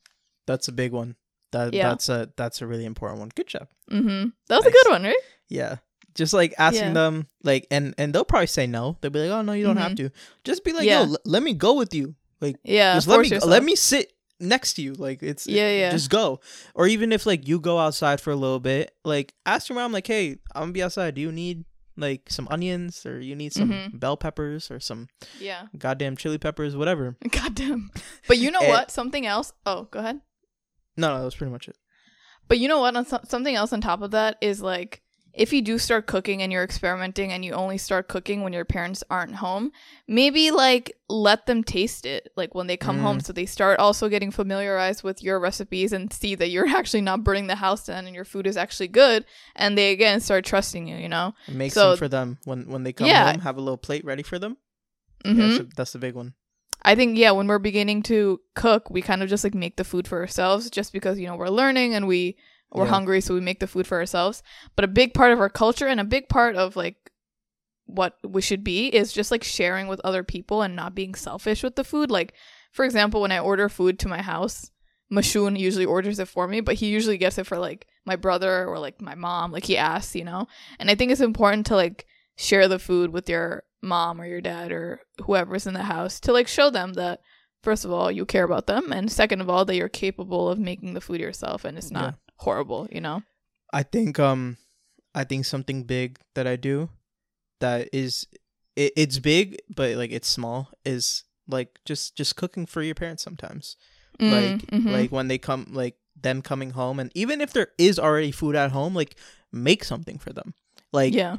Speaker 2: That's a big one. That
Speaker 1: Yeah.
Speaker 2: that's a that's a really important one. Good job.
Speaker 1: mm-hmm that was
Speaker 2: Nice.
Speaker 1: a good one right
Speaker 2: Yeah. Just like asking
Speaker 1: Yeah.
Speaker 2: them like and and they'll probably say no. They'll be like, "Oh no, you don't have to." Just be like,
Speaker 1: Mm-hmm.
Speaker 2: "Yo, l- let me go with you." Like
Speaker 1: yeah
Speaker 2: just let me
Speaker 1: yourself.
Speaker 2: let me sit next to you. Like it's
Speaker 1: yeah yeah
Speaker 2: just go. Or even if like you go outside for a little bit, like ask your mom like, "Hey, I'm gonna be outside. Do you need like some onions or you need some
Speaker 1: Mhm.
Speaker 2: bell peppers or some
Speaker 1: yeah
Speaker 2: goddamn chili peppers, whatever."
Speaker 1: goddamn but you know
Speaker 2: Eh.
Speaker 1: what something else oh go ahead
Speaker 2: No, no, that was pretty much it.
Speaker 1: But you know what? On so- something else on top of that is like if you do start cooking and you're experimenting and you only start cooking when your parents aren't home, maybe like let them taste it like when they come
Speaker 2: Mm.
Speaker 1: home so they start also getting familiarized with your recipes and see that you're actually not burning the house down and your food is actually good and they again start trusting you, you know.
Speaker 2: Make
Speaker 1: So-
Speaker 2: some for them when when they come
Speaker 1: Yeah.
Speaker 2: home. Have a little plate ready for them.
Speaker 1: Mhm.
Speaker 2: Yeah, that's, a, that's the big one.
Speaker 1: I think yeah, when we're beginning to cook, we kind of just like make the food for ourselves just because you know we're learning and we we're
Speaker 2: Yeah.
Speaker 1: hungry so we make the food for ourselves. But a big part of our culture and a big part of like what we should be is just like sharing with other people and not being selfish with the food. Like for example, when I order food to my house, Mashun usually orders it for me, but he usually gets it for like my brother or like my mom. Like he asks, you know. And I think it's important to like share the food with your mom or your dad or whoever's in the house to like show them that first of all you care about them and second of all that you're capable of making the food yourself and it's not horrible, you know.
Speaker 2: I think um I think something big that I do that is it, it's big but like it's small is like just just cooking for your parents sometimes. like
Speaker 1: Mm, mhm.
Speaker 2: like when they come like them coming home and even if there is already food at home like make something for them. Like
Speaker 1: yeah.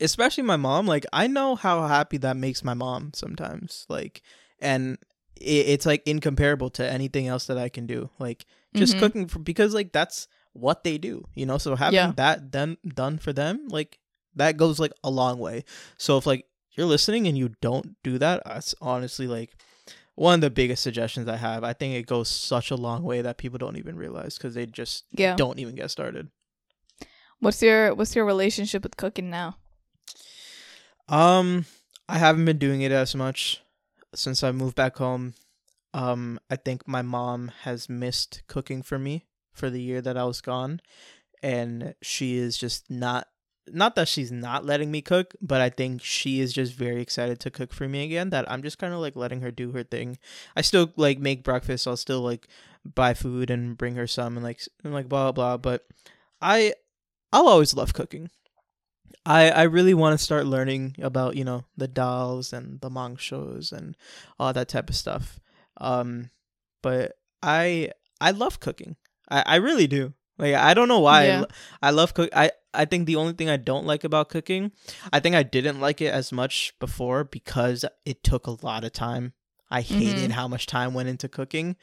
Speaker 2: especially my mom like i know how happy that makes my mom sometimes like and it, it's like incomparable to anything else that i can do like just
Speaker 1: Mhm.
Speaker 2: cooking for because like that's what they do you know so having
Speaker 1: Yeah.
Speaker 2: that done done for them like that goes like a long way so if like you're listening and you don't do that that's honestly like one of the biggest suggestions i have i think it goes such a long way that people don't even realize because they just
Speaker 1: Yeah.
Speaker 2: don't even get started
Speaker 1: What's your What's your relationship with cooking now?
Speaker 2: Um, I haven't been doing it as much since I moved back home. Um, I think my mom has missed cooking for me for the year that I was gone, and she is just not not that she's not letting me cook, but I think she is just very excited to cook for me again. That I'm just kind of like letting her do her thing. I still like make breakfast. I'll still like buy food and bring her some and like and like blah blah. But I I'll always love cooking. I I really want to start learning about you know the dolls and the mong shows and all that type of stuff. Um, but I I love cooking. I I really do. Like I don't know why I
Speaker 1: Yeah.
Speaker 2: lo- I love cook. I I think the only thing I don't like about cooking, I think I didn't like it as much before because it took a lot of time. I hated how much time went into cooking.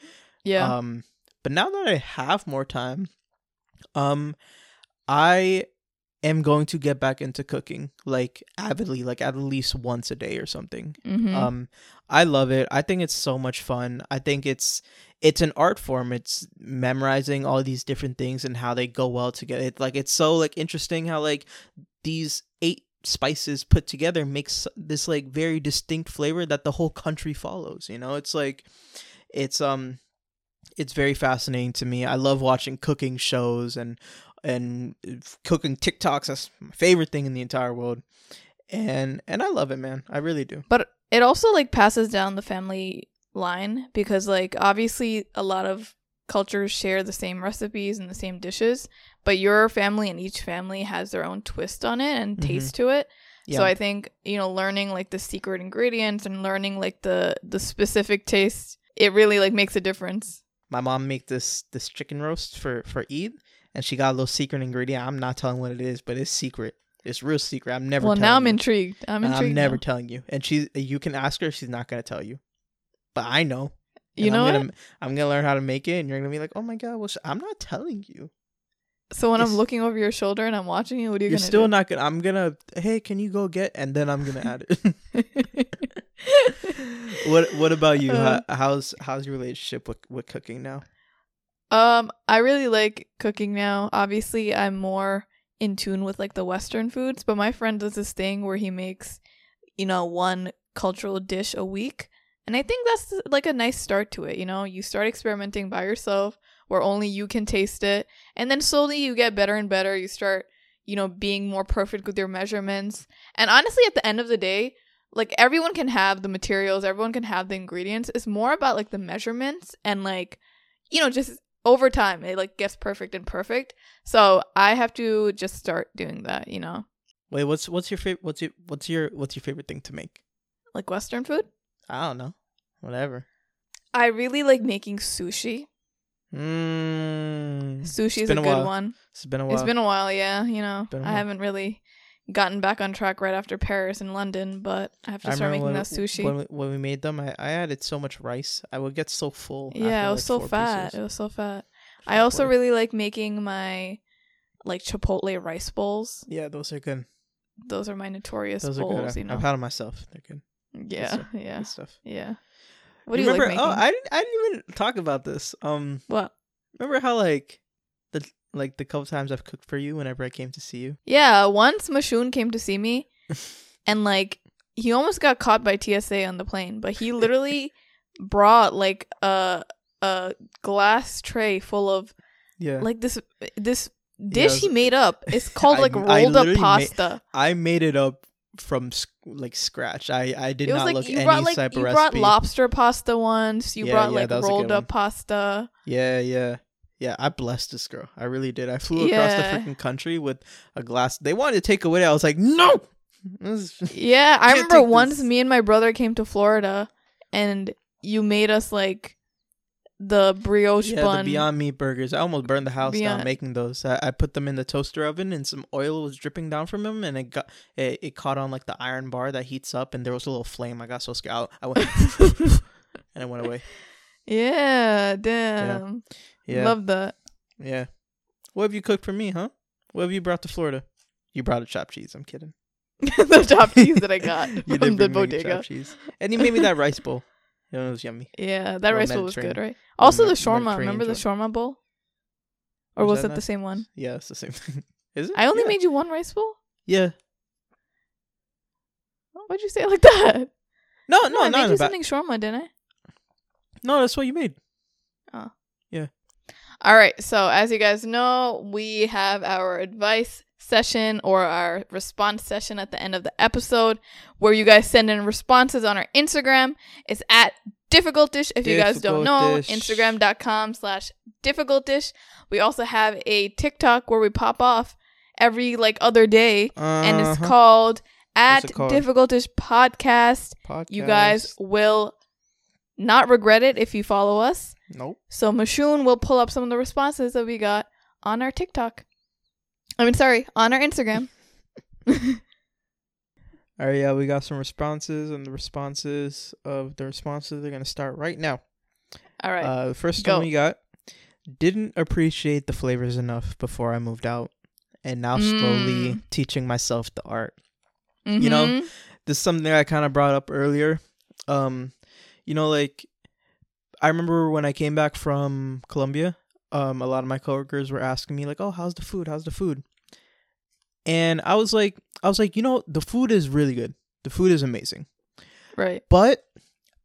Speaker 1: Yeah.
Speaker 2: Um, but now that I have more time, um, I am going to get back into cooking like avidly, like at least once a day or something.
Speaker 1: mm-hmm.
Speaker 2: Um, I love it. I think it's so much fun. I think it's it's an art form. It's memorizing all these different things and how they go well together. It's like it's so like interesting how like these eight spices put together makes this like very distinct flavor that the whole country follows. You know, it's like it's um it's very fascinating to me. I love watching cooking shows and and cooking TikToks. That's my favorite thing in the entire world. And and I love it, man. I really do.
Speaker 1: But it also like passes down the family line because like obviously a lot of cultures share the same recipes and the same dishes, but your family and each family has their own twist on it and
Speaker 2: Mhm.
Speaker 1: taste to it.
Speaker 2: Yeah.
Speaker 1: So I think, you know, learning like the secret ingredients and learning like the the specific taste, it really like makes a difference.
Speaker 2: my mom make this this chicken roast for for Eid, and she got a little secret ingredient. I'm not telling what it is, but it's secret. It's real secret. I'm never.
Speaker 1: well, now I'm
Speaker 2: you.
Speaker 1: intrigued. I'm intrigued.
Speaker 2: I'm never
Speaker 1: now.
Speaker 2: telling you. And she, you can ask her. She's not gonna tell you. But I know.
Speaker 1: you know
Speaker 2: I'm
Speaker 1: what?
Speaker 2: gonna, I'm gonna learn how to make it, and you're gonna be like, "Oh my god!" Well, sh- I'm not telling you.
Speaker 1: So when
Speaker 2: it's-
Speaker 1: I'm looking over your shoulder and I'm watching you, what are you going to?
Speaker 2: You're
Speaker 1: gonna
Speaker 2: still
Speaker 1: do?
Speaker 2: not gonna. I'm gonna. Hey, can you go get? And then I'm gonna add it. what What about you?
Speaker 1: Uh,
Speaker 2: How, how's How's your relationship with with cooking now?
Speaker 1: Um, I really like cooking now. Obviously, I'm more in tune with like the Western foods, but my friend does this thing where he makes, you know, one cultural dish a week. And I think that's like a nice start to it. You know, you start experimenting by yourself where only you can taste it. And then slowly you get better and better. You start, you know, being more perfect with your measurements. And honestly, at the end of the day, like everyone can have the materials, everyone can have the ingredients. It's more about like the measurements and like, you know, just over time it like gets perfect and perfect. So I have to just start doing that, you know,
Speaker 2: Wait, what's what's your favorite? What's your what's your what's your favorite thing to make?
Speaker 1: like Western food.
Speaker 2: I don't know. Whatever.
Speaker 1: I really like making sushi.
Speaker 2: Mm,
Speaker 1: Sushi is a
Speaker 2: a
Speaker 1: good
Speaker 2: while.
Speaker 1: one.
Speaker 2: it's been a while.
Speaker 1: It's been a while, yeah. You know, I haven't really gotten back on track right after Paris and London, but I have to
Speaker 2: I
Speaker 1: start making that sushi.
Speaker 2: when we, when we made them. I, I added so much rice. I would get so full.
Speaker 1: yeah,
Speaker 2: after,
Speaker 1: it was
Speaker 2: like,
Speaker 1: so fat.
Speaker 2: pieces.
Speaker 1: It was so fat. I also really like making my like chipotle rice bowls.
Speaker 2: yeah, those are good.
Speaker 1: Those are my notorious
Speaker 2: Those are good.
Speaker 1: bowls,
Speaker 2: I,
Speaker 1: you know.
Speaker 2: I'm proud of myself. They're good.
Speaker 1: yeah,
Speaker 2: stuff.
Speaker 1: yeah,
Speaker 2: Good stuff.
Speaker 1: yeah. What do
Speaker 2: You
Speaker 1: you
Speaker 2: remember?
Speaker 1: like making?
Speaker 2: oh, I didn't. I didn't even talk about this. Um,
Speaker 1: what?
Speaker 2: remember how like like the couple times I've cooked for you whenever I came to see you.
Speaker 1: Yeah, once Mashun came to see me, and like he almost got caught by TSA on the plane, but he literally brought like a a glass tray full of
Speaker 2: Yeah.
Speaker 1: like this this dish
Speaker 2: it was-
Speaker 1: he made up. It's called
Speaker 2: I-
Speaker 1: like rolled up
Speaker 2: literally ma-
Speaker 1: pasta.
Speaker 2: I made it up from sc- like scratch. I I did not
Speaker 1: like
Speaker 2: look
Speaker 1: you
Speaker 2: any
Speaker 1: brought like
Speaker 2: type
Speaker 1: you
Speaker 2: of
Speaker 1: brought
Speaker 2: recipe.
Speaker 1: lobster pasta once. You
Speaker 2: Yeah,
Speaker 1: brought
Speaker 2: yeah,
Speaker 1: like
Speaker 2: that was a good
Speaker 1: rolled up pasta.
Speaker 2: Yeah, yeah. Yeah, I blessed this girl. I really did. I flew across the freaking country with a glass. They wanted to take away. I was like, no.
Speaker 1: Yeah, I remember once
Speaker 2: this.
Speaker 1: me and my brother came to Florida and you made us like the brioche
Speaker 2: Yeah,
Speaker 1: bun.
Speaker 2: the Beyond Meat burgers. I almost burned the house down making those. I, I put them in the toaster oven, and some oil was dripping down from them, and it got it, it caught on like the iron bar that heats up, and there was a little flame. I got so scared, I, I went and it went away.
Speaker 1: yeah, damn.
Speaker 2: Yeah,
Speaker 1: Love that.
Speaker 2: yeah. What have you cooked for me, huh? What have you brought to Florida? You brought a chopped cheese. I'm kidding.
Speaker 1: the chopped cheese that I got
Speaker 2: You
Speaker 1: from the bodega.
Speaker 2: cheese, and you made me that rice bowl. You know, it was yummy.
Speaker 1: Yeah, that rice bowl was good, right? Also, the shawarma. Remember the shawarma bowl? Or
Speaker 2: Was
Speaker 1: was
Speaker 2: that
Speaker 1: it the same one?
Speaker 2: Yeah, it's the same thing. Is it?
Speaker 1: I only
Speaker 2: yeah.
Speaker 1: made you one rice bowl.
Speaker 2: Yeah.
Speaker 1: Oh, why'd you say it like that?
Speaker 2: No,
Speaker 1: No,
Speaker 2: no,
Speaker 1: I made you something shawarma, didn't I?
Speaker 2: No, that's what you made. Oh.
Speaker 1: All right. So, as you guys know, we have our advice session or our response session at the end of the episode where you guys send in responses on our Instagram. It's at difficultish. If you guys don't know. Instagram.com slash difficultish. We also have a TikTok where we pop off every like other day and it's
Speaker 2: Uh-huh.
Speaker 1: called at
Speaker 2: it called?
Speaker 1: difficultish podcast. You guys will not regret it if you follow us.
Speaker 2: Nope.
Speaker 1: So Mashoon will pull up some of the responses that we got on our TikTok. I mean, sorry, on our Instagram.
Speaker 2: All right, yeah, we got some responses, and the responses of the responses they're gonna start right now.
Speaker 1: All right.
Speaker 2: Uh, the first
Speaker 1: go.
Speaker 2: one we got didn't appreciate the flavors enough before I moved out, and now slowly
Speaker 1: Mm.
Speaker 2: teaching myself the art. you know,
Speaker 1: Mhm.
Speaker 2: This is something I kind of brought up earlier. Um, you know, like I remember when I came back from Colombia, um, a lot of my coworkers were asking me like, "Oh, how's the food? How's the food?" And I was like, I was like, you know, the food is really good. The food is amazing.
Speaker 1: right.
Speaker 2: But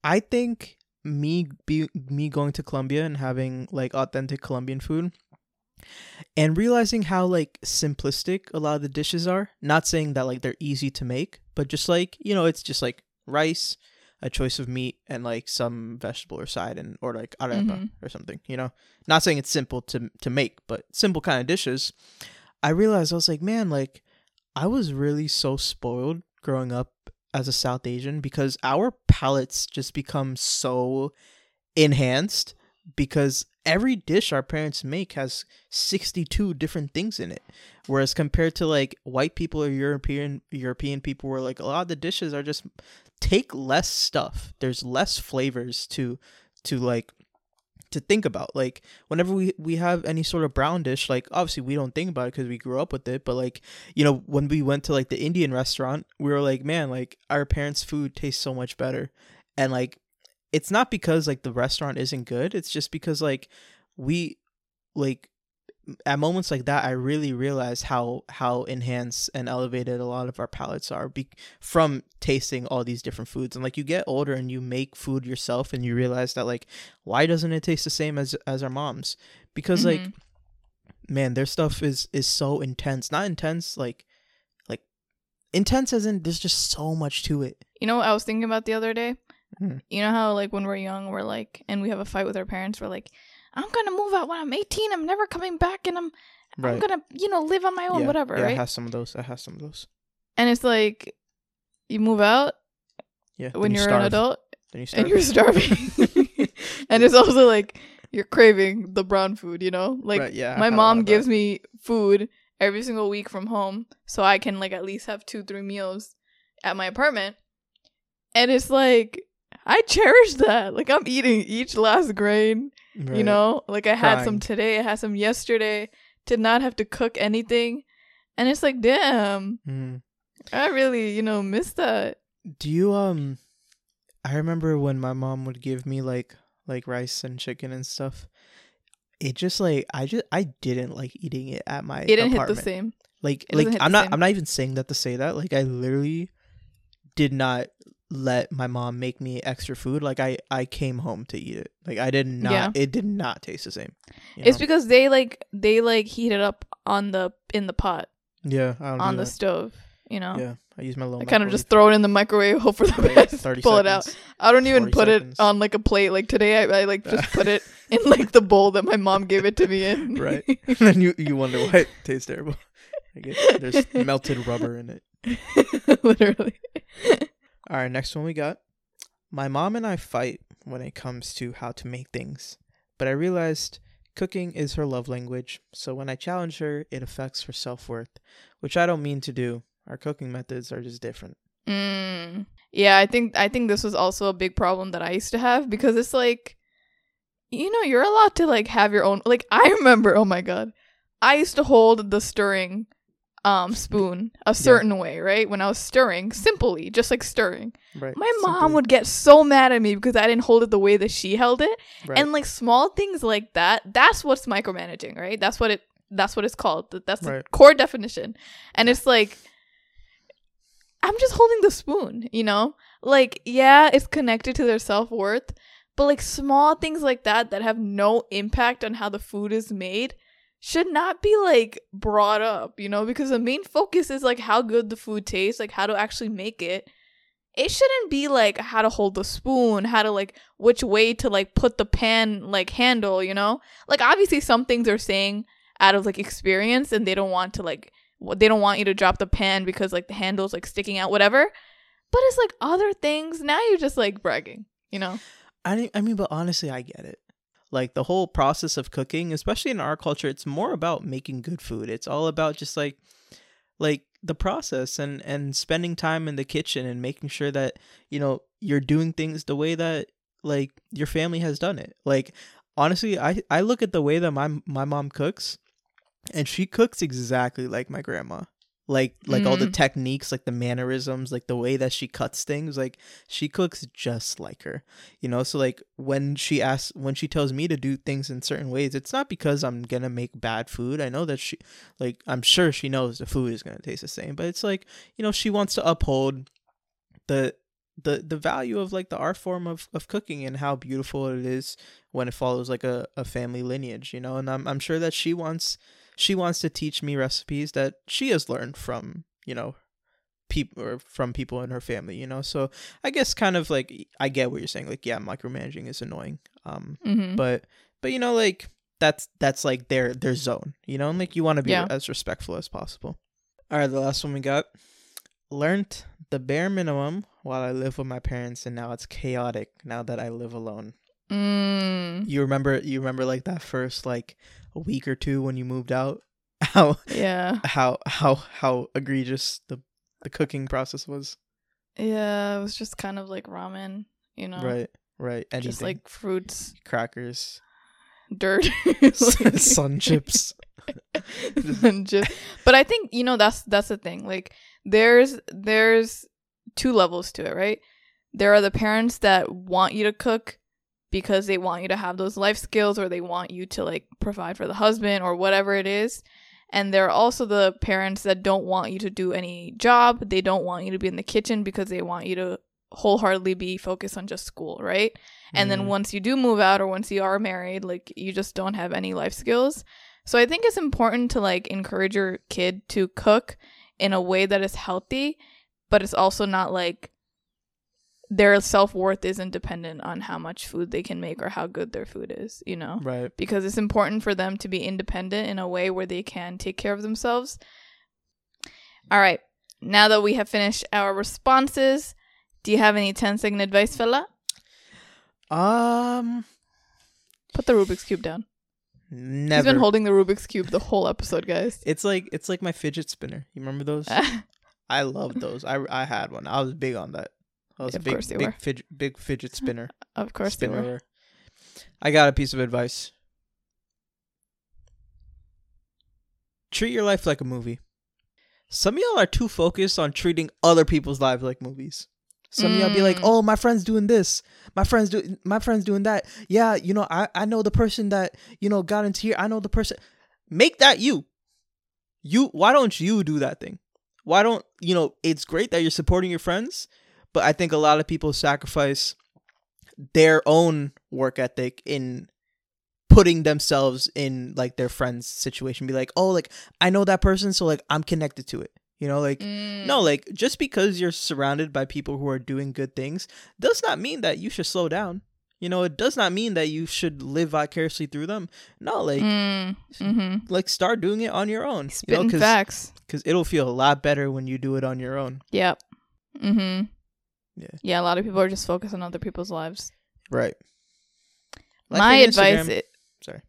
Speaker 2: I think me be me going to Colombia and having like authentic Colombian food and realizing how like simplistic a lot of the dishes are. Not saying that like they're easy to make, but just like, you know, it's just like rice, a choice of meat and like some vegetable or side and or like arepa
Speaker 1: Mhm.
Speaker 2: or something, you know. Not saying it's simple to to make, but simple kind of dishes. I realized I was like, man, like I was really so spoiled growing up as a South Asian because our palates just become so enhanced because every dish our parents make has 62 different things in it. Whereas compared to like white people or european european people where like a lot of the dishes are just take less stuff. There's less flavors to to like to think about. Like whenever we we have any sort of brown dish like obviously we don't think about it because we grew up with it but like you know when we went to like the indian restaurant we were like man like our parents food tastes so much better. And like it's not because like the restaurant isn't good it's just because like we like at moments like that i really realized how how enhanced and elevated a lot of our palates are be- from tasting all these different foods and like you get older and you make food yourself and you realize that like why doesn't it taste the same as as our moms because like
Speaker 1: Mhm.
Speaker 2: man their stuff is is so intense not intense like like intense as in there's just so much to it
Speaker 1: You know what I was thinking about the other day?
Speaker 2: Mhm.
Speaker 1: You know how like when we're young, we're like, and we have a fight with our parents. We're like, I'm gonna move out when I'm 18. I'm never coming back, and I'm I'm gonna you know live on my own,
Speaker 2: yeah,
Speaker 1: whatever,
Speaker 2: yeah,
Speaker 1: right?
Speaker 2: it has some of those it has some of those
Speaker 1: and it's like, you move out
Speaker 2: yeah
Speaker 1: when
Speaker 2: you
Speaker 1: you're an adult,
Speaker 2: then you
Speaker 1: and you're starving, and it's also like you're craving the brown food. You know, like
Speaker 2: Right, yeah,
Speaker 1: my
Speaker 2: had a lot
Speaker 1: mom gives
Speaker 2: that.
Speaker 1: me food every single week from home so i can like at least have two three meals at my apartment and it's like i cherish that like i'm eating each last grain you know like i had some today i had some yesterday Did not have to cook anything and it's like damn
Speaker 2: Mhm.
Speaker 1: i really you know miss that
Speaker 2: Do you um I remember when my mom would give me like like rice and chicken and stuff. It just like I just I didn't like eating it at my
Speaker 1: it didn't
Speaker 2: apartment.
Speaker 1: hit the same
Speaker 2: Like
Speaker 1: it
Speaker 2: like I'm not
Speaker 1: same.
Speaker 2: I'm not even saying that to say that. Like I literally did not let my mom make me extra food. Like I I came home to eat it. Like I did not
Speaker 1: Yeah.
Speaker 2: it did not taste the same.
Speaker 1: it's
Speaker 2: know?
Speaker 1: because they like they like heat it up on the in the pot
Speaker 2: yeah, I don't
Speaker 1: on the
Speaker 2: that.
Speaker 1: stove you know
Speaker 2: Yeah, I use my little
Speaker 1: I kind of just throw it in the microwave, hope for the best,
Speaker 2: 30
Speaker 1: pull it out. I don't even put
Speaker 2: seconds.
Speaker 1: it on like a plate. Like today, I, I like just put it in like the bowl that my mom gave it to me in.
Speaker 2: Right. and then you you wonder why it tastes terrible. Like it, there's melted rubber in it.
Speaker 1: Literally.
Speaker 2: All right, next one we got. My mom and I fight when it comes to how to make things. but I realized cooking is her love language. So when I challenge her, it affects her self worth, which I don't mean to do. Our cooking methods are just different.
Speaker 1: Mm. Yeah, I think I think this was also a big problem that I used to have because it's like you know, you're allowed to like have your own like I remember, oh my god. I used to hold the stirring um spoon a certain way, right? When I was stirring, simply, just like stirring.
Speaker 2: Right.
Speaker 1: My mom
Speaker 2: Simply.
Speaker 1: would get so mad at me because I didn't hold it the way that she held it.
Speaker 2: Right.
Speaker 1: And like small things like that, that's what's micromanaging, right? That's what it that's what it's called. Th- That's the
Speaker 2: Right.
Speaker 1: core definition. And it's like I'm just holding the spoon, you know? Like, yeah, it's connected to their self-worth, but like small things like that that have no impact on how the food is made should not be like brought up, you know, because the main focus is like how good the food tastes, like how to actually make it. It shouldn't be like how to hold the spoon, how to like which way to like put the pan like handle, you know? Like obviously some things are saying out of like experience and they don't want to like they don't want you to drop the pan because like the handle's like sticking out whatever. But it's like other things. Now you're just like bragging, you know?
Speaker 2: I I mean, but honestly, I get it. Like the whole process of cooking, especially in our culture, it's more about making good food. It's all about just like, like the process and and spending time in the kitchen and making sure that you know you're doing things the way that like your family has done it. Like honestly, I I look at the way that my my mom cooks, and she cooks exactly like my grandma. Like like all the
Speaker 1: Mhm.
Speaker 2: techniques, like the mannerisms, like the way that she cuts things, like she cooks just like her you know? So like when she asks when she tells me to do things in certain ways it's not because i'm gonna make bad food. I know that she like i'm sure she knows the food is gonna taste the same but it's like you know she wants to uphold the the the value of like the art form of, of cooking and how beautiful it is when it follows like a, a family lineage you know? And I'm, I'm sure that she wants she wants to teach me recipes that she has learned from you know people or from people in her family you know so I guess kind of like I get what you're saying. Like, yeah, micromanaging is annoying. Um,
Speaker 1: Mm-hmm.
Speaker 2: but but you know, like that's that's like their their zone. You know, and like you want to be
Speaker 1: Yeah.
Speaker 2: as respectful as possible. All right, the last one we got. Learned the bare minimum while I live with my parents, and now it's chaotic now that I live alone.
Speaker 1: Mm,
Speaker 2: You remember? You remember like that first like a week or two when you moved out? How
Speaker 1: yeah.
Speaker 2: how how how egregious the the cooking process was.
Speaker 1: Yeah, it was just kind of like ramen, you know?
Speaker 2: Right, right. Anything.
Speaker 1: Just like fruits,
Speaker 2: crackers,
Speaker 1: dirt,
Speaker 2: sun chips.
Speaker 1: and just but i think you know that's that's the thing like there's there's two levels to it right there are the parents that want you to cook because they want you to have those life skills or they want you to like provide for the husband or whatever it is. And there are also the parents that don't want you to do any job. They don't want you to be in the kitchen because they want you to wholeheartedly be focused on just school right? And then
Speaker 2: Mm.
Speaker 1: once you do move out or once you are married like you just don't have any life skills. So i think it's important to like encourage your kid to cook in a way that is healthy but it's also not like their self-worth isn't dependent on how much food they can make or how good their food is you know
Speaker 2: Right.
Speaker 1: because it's important for them to be independent in a way where they can take care of themselves. All right. Now that we have finished our responses, do you have any 10 second advice, fella?
Speaker 2: Um.
Speaker 1: Put the Rubik's Cube down.
Speaker 2: Never.
Speaker 1: He's been holding the Rubik's Cube the whole episode, guys.
Speaker 2: it's like it's like my fidget spinner. You remember those? I loved those. I I had one. I was big on that. I was
Speaker 1: Of
Speaker 2: a big big
Speaker 1: were.
Speaker 2: fidget big fidget spinner.
Speaker 1: of course they were.
Speaker 2: I got a piece of advice. Treat your life like a movie. Some of y'all are too focused on treating other people's lives like movies. Some of y'all be like,
Speaker 1: Mm.
Speaker 2: "Oh, my friend's doing this. My friend's do my friend's doing that. Yeah, you know, I I know the person that, you know, got into here. I know the person. Make that you. You why don't you do that thing? Why don't, you know, it's great that you're supporting your friends, but I think a lot of people sacrifice their own work ethic in putting themselves in like their friend's situation be like oh like i know that person so like i'm connected to it you know like
Speaker 1: Mm.
Speaker 2: no like just because you're surrounded by people who are doing good things does not mean that you should slow down you know it does not mean that you should live vicariously through them no like
Speaker 1: Mm. hmm
Speaker 2: like start doing it on your own you know because
Speaker 1: facts.
Speaker 2: it'll feel a lot better when you do it on your own
Speaker 1: Yep. Mm-hmm.
Speaker 2: Yeah.
Speaker 1: Yeah, a lot of people are just focused on other people's lives.
Speaker 2: right Life
Speaker 1: my advice i-
Speaker 2: Sorry,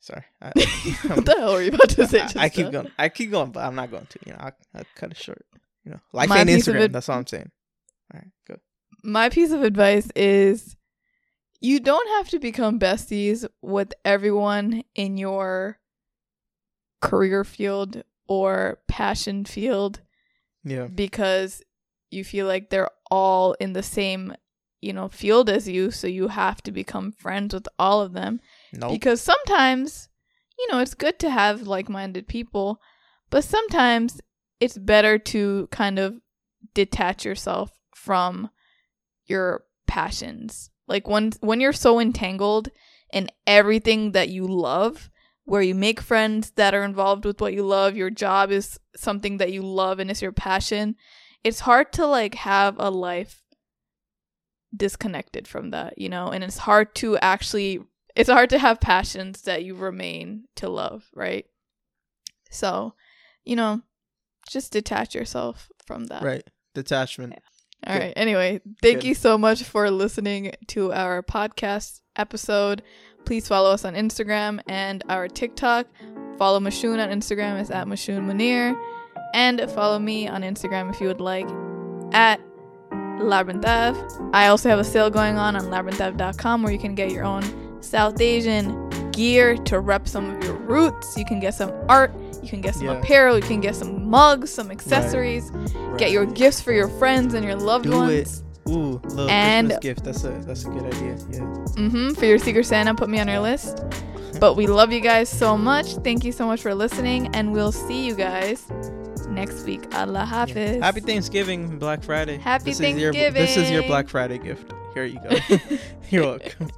Speaker 2: sorry. I,
Speaker 1: what the hell were you about to say?
Speaker 2: I, I keep going. I keep going, but I'm not going to. You know, I I cut it short. You know, like
Speaker 1: My
Speaker 2: ain't Instagram.
Speaker 1: it-
Speaker 2: That's all I'm saying. All right, go.
Speaker 1: my piece of advice is you don't have to become besties with everyone in your career field or passion field
Speaker 2: Yeah,
Speaker 1: because you feel like they're all in the same, you know, field as you, so you have to become friends with all of them.
Speaker 2: nope.
Speaker 1: Because sometimes, you know, it's good to have like-minded people, but sometimes it's better to kind of detach yourself from your passions. Like when when you're so entangled in everything that you love, where you make friends that are involved with what you love, your job is something that you love and it's your passion, it's hard to like have a life disconnected from that, you know? And it's hard to actually it's hard to have passions that you remain to love, right? So, you know, just detach yourself from that.
Speaker 2: right. Detachment.
Speaker 1: All
Speaker 2: Good.
Speaker 1: right. Anyway, thank
Speaker 2: Good.
Speaker 1: you so much for listening to our podcast episode. Please follow us on Instagram and our TikTok. Follow Mashoon on Instagram is at Mashoon Munir. And follow me on Instagram if you would like at Labyrinthav. I also have a sale going on on labyrinthav.com where you can get your own South Asian gear to rep some of your roots. You can get some art, you can get some
Speaker 2: Yeah.
Speaker 1: apparel, you can get some mugs, some accessories,
Speaker 2: Right.
Speaker 1: get your gifts for your friends and your loved
Speaker 2: Do
Speaker 1: ones.
Speaker 2: it. Ooh, little
Speaker 1: And-
Speaker 2: Christmas gift. That's a that's a good idea. Yeah.
Speaker 1: Mm-hmm. For your Secret Santa, put me on your list. But we love you guys so much. Thank you so much for listening, and we'll see you guys next week. Allah
Speaker 2: Yeah.
Speaker 1: Hafiz.
Speaker 2: Happy Thanksgiving, Black Friday.
Speaker 1: Happy
Speaker 2: this Is your, this is your Black Friday gift. Here you go. You're welcome.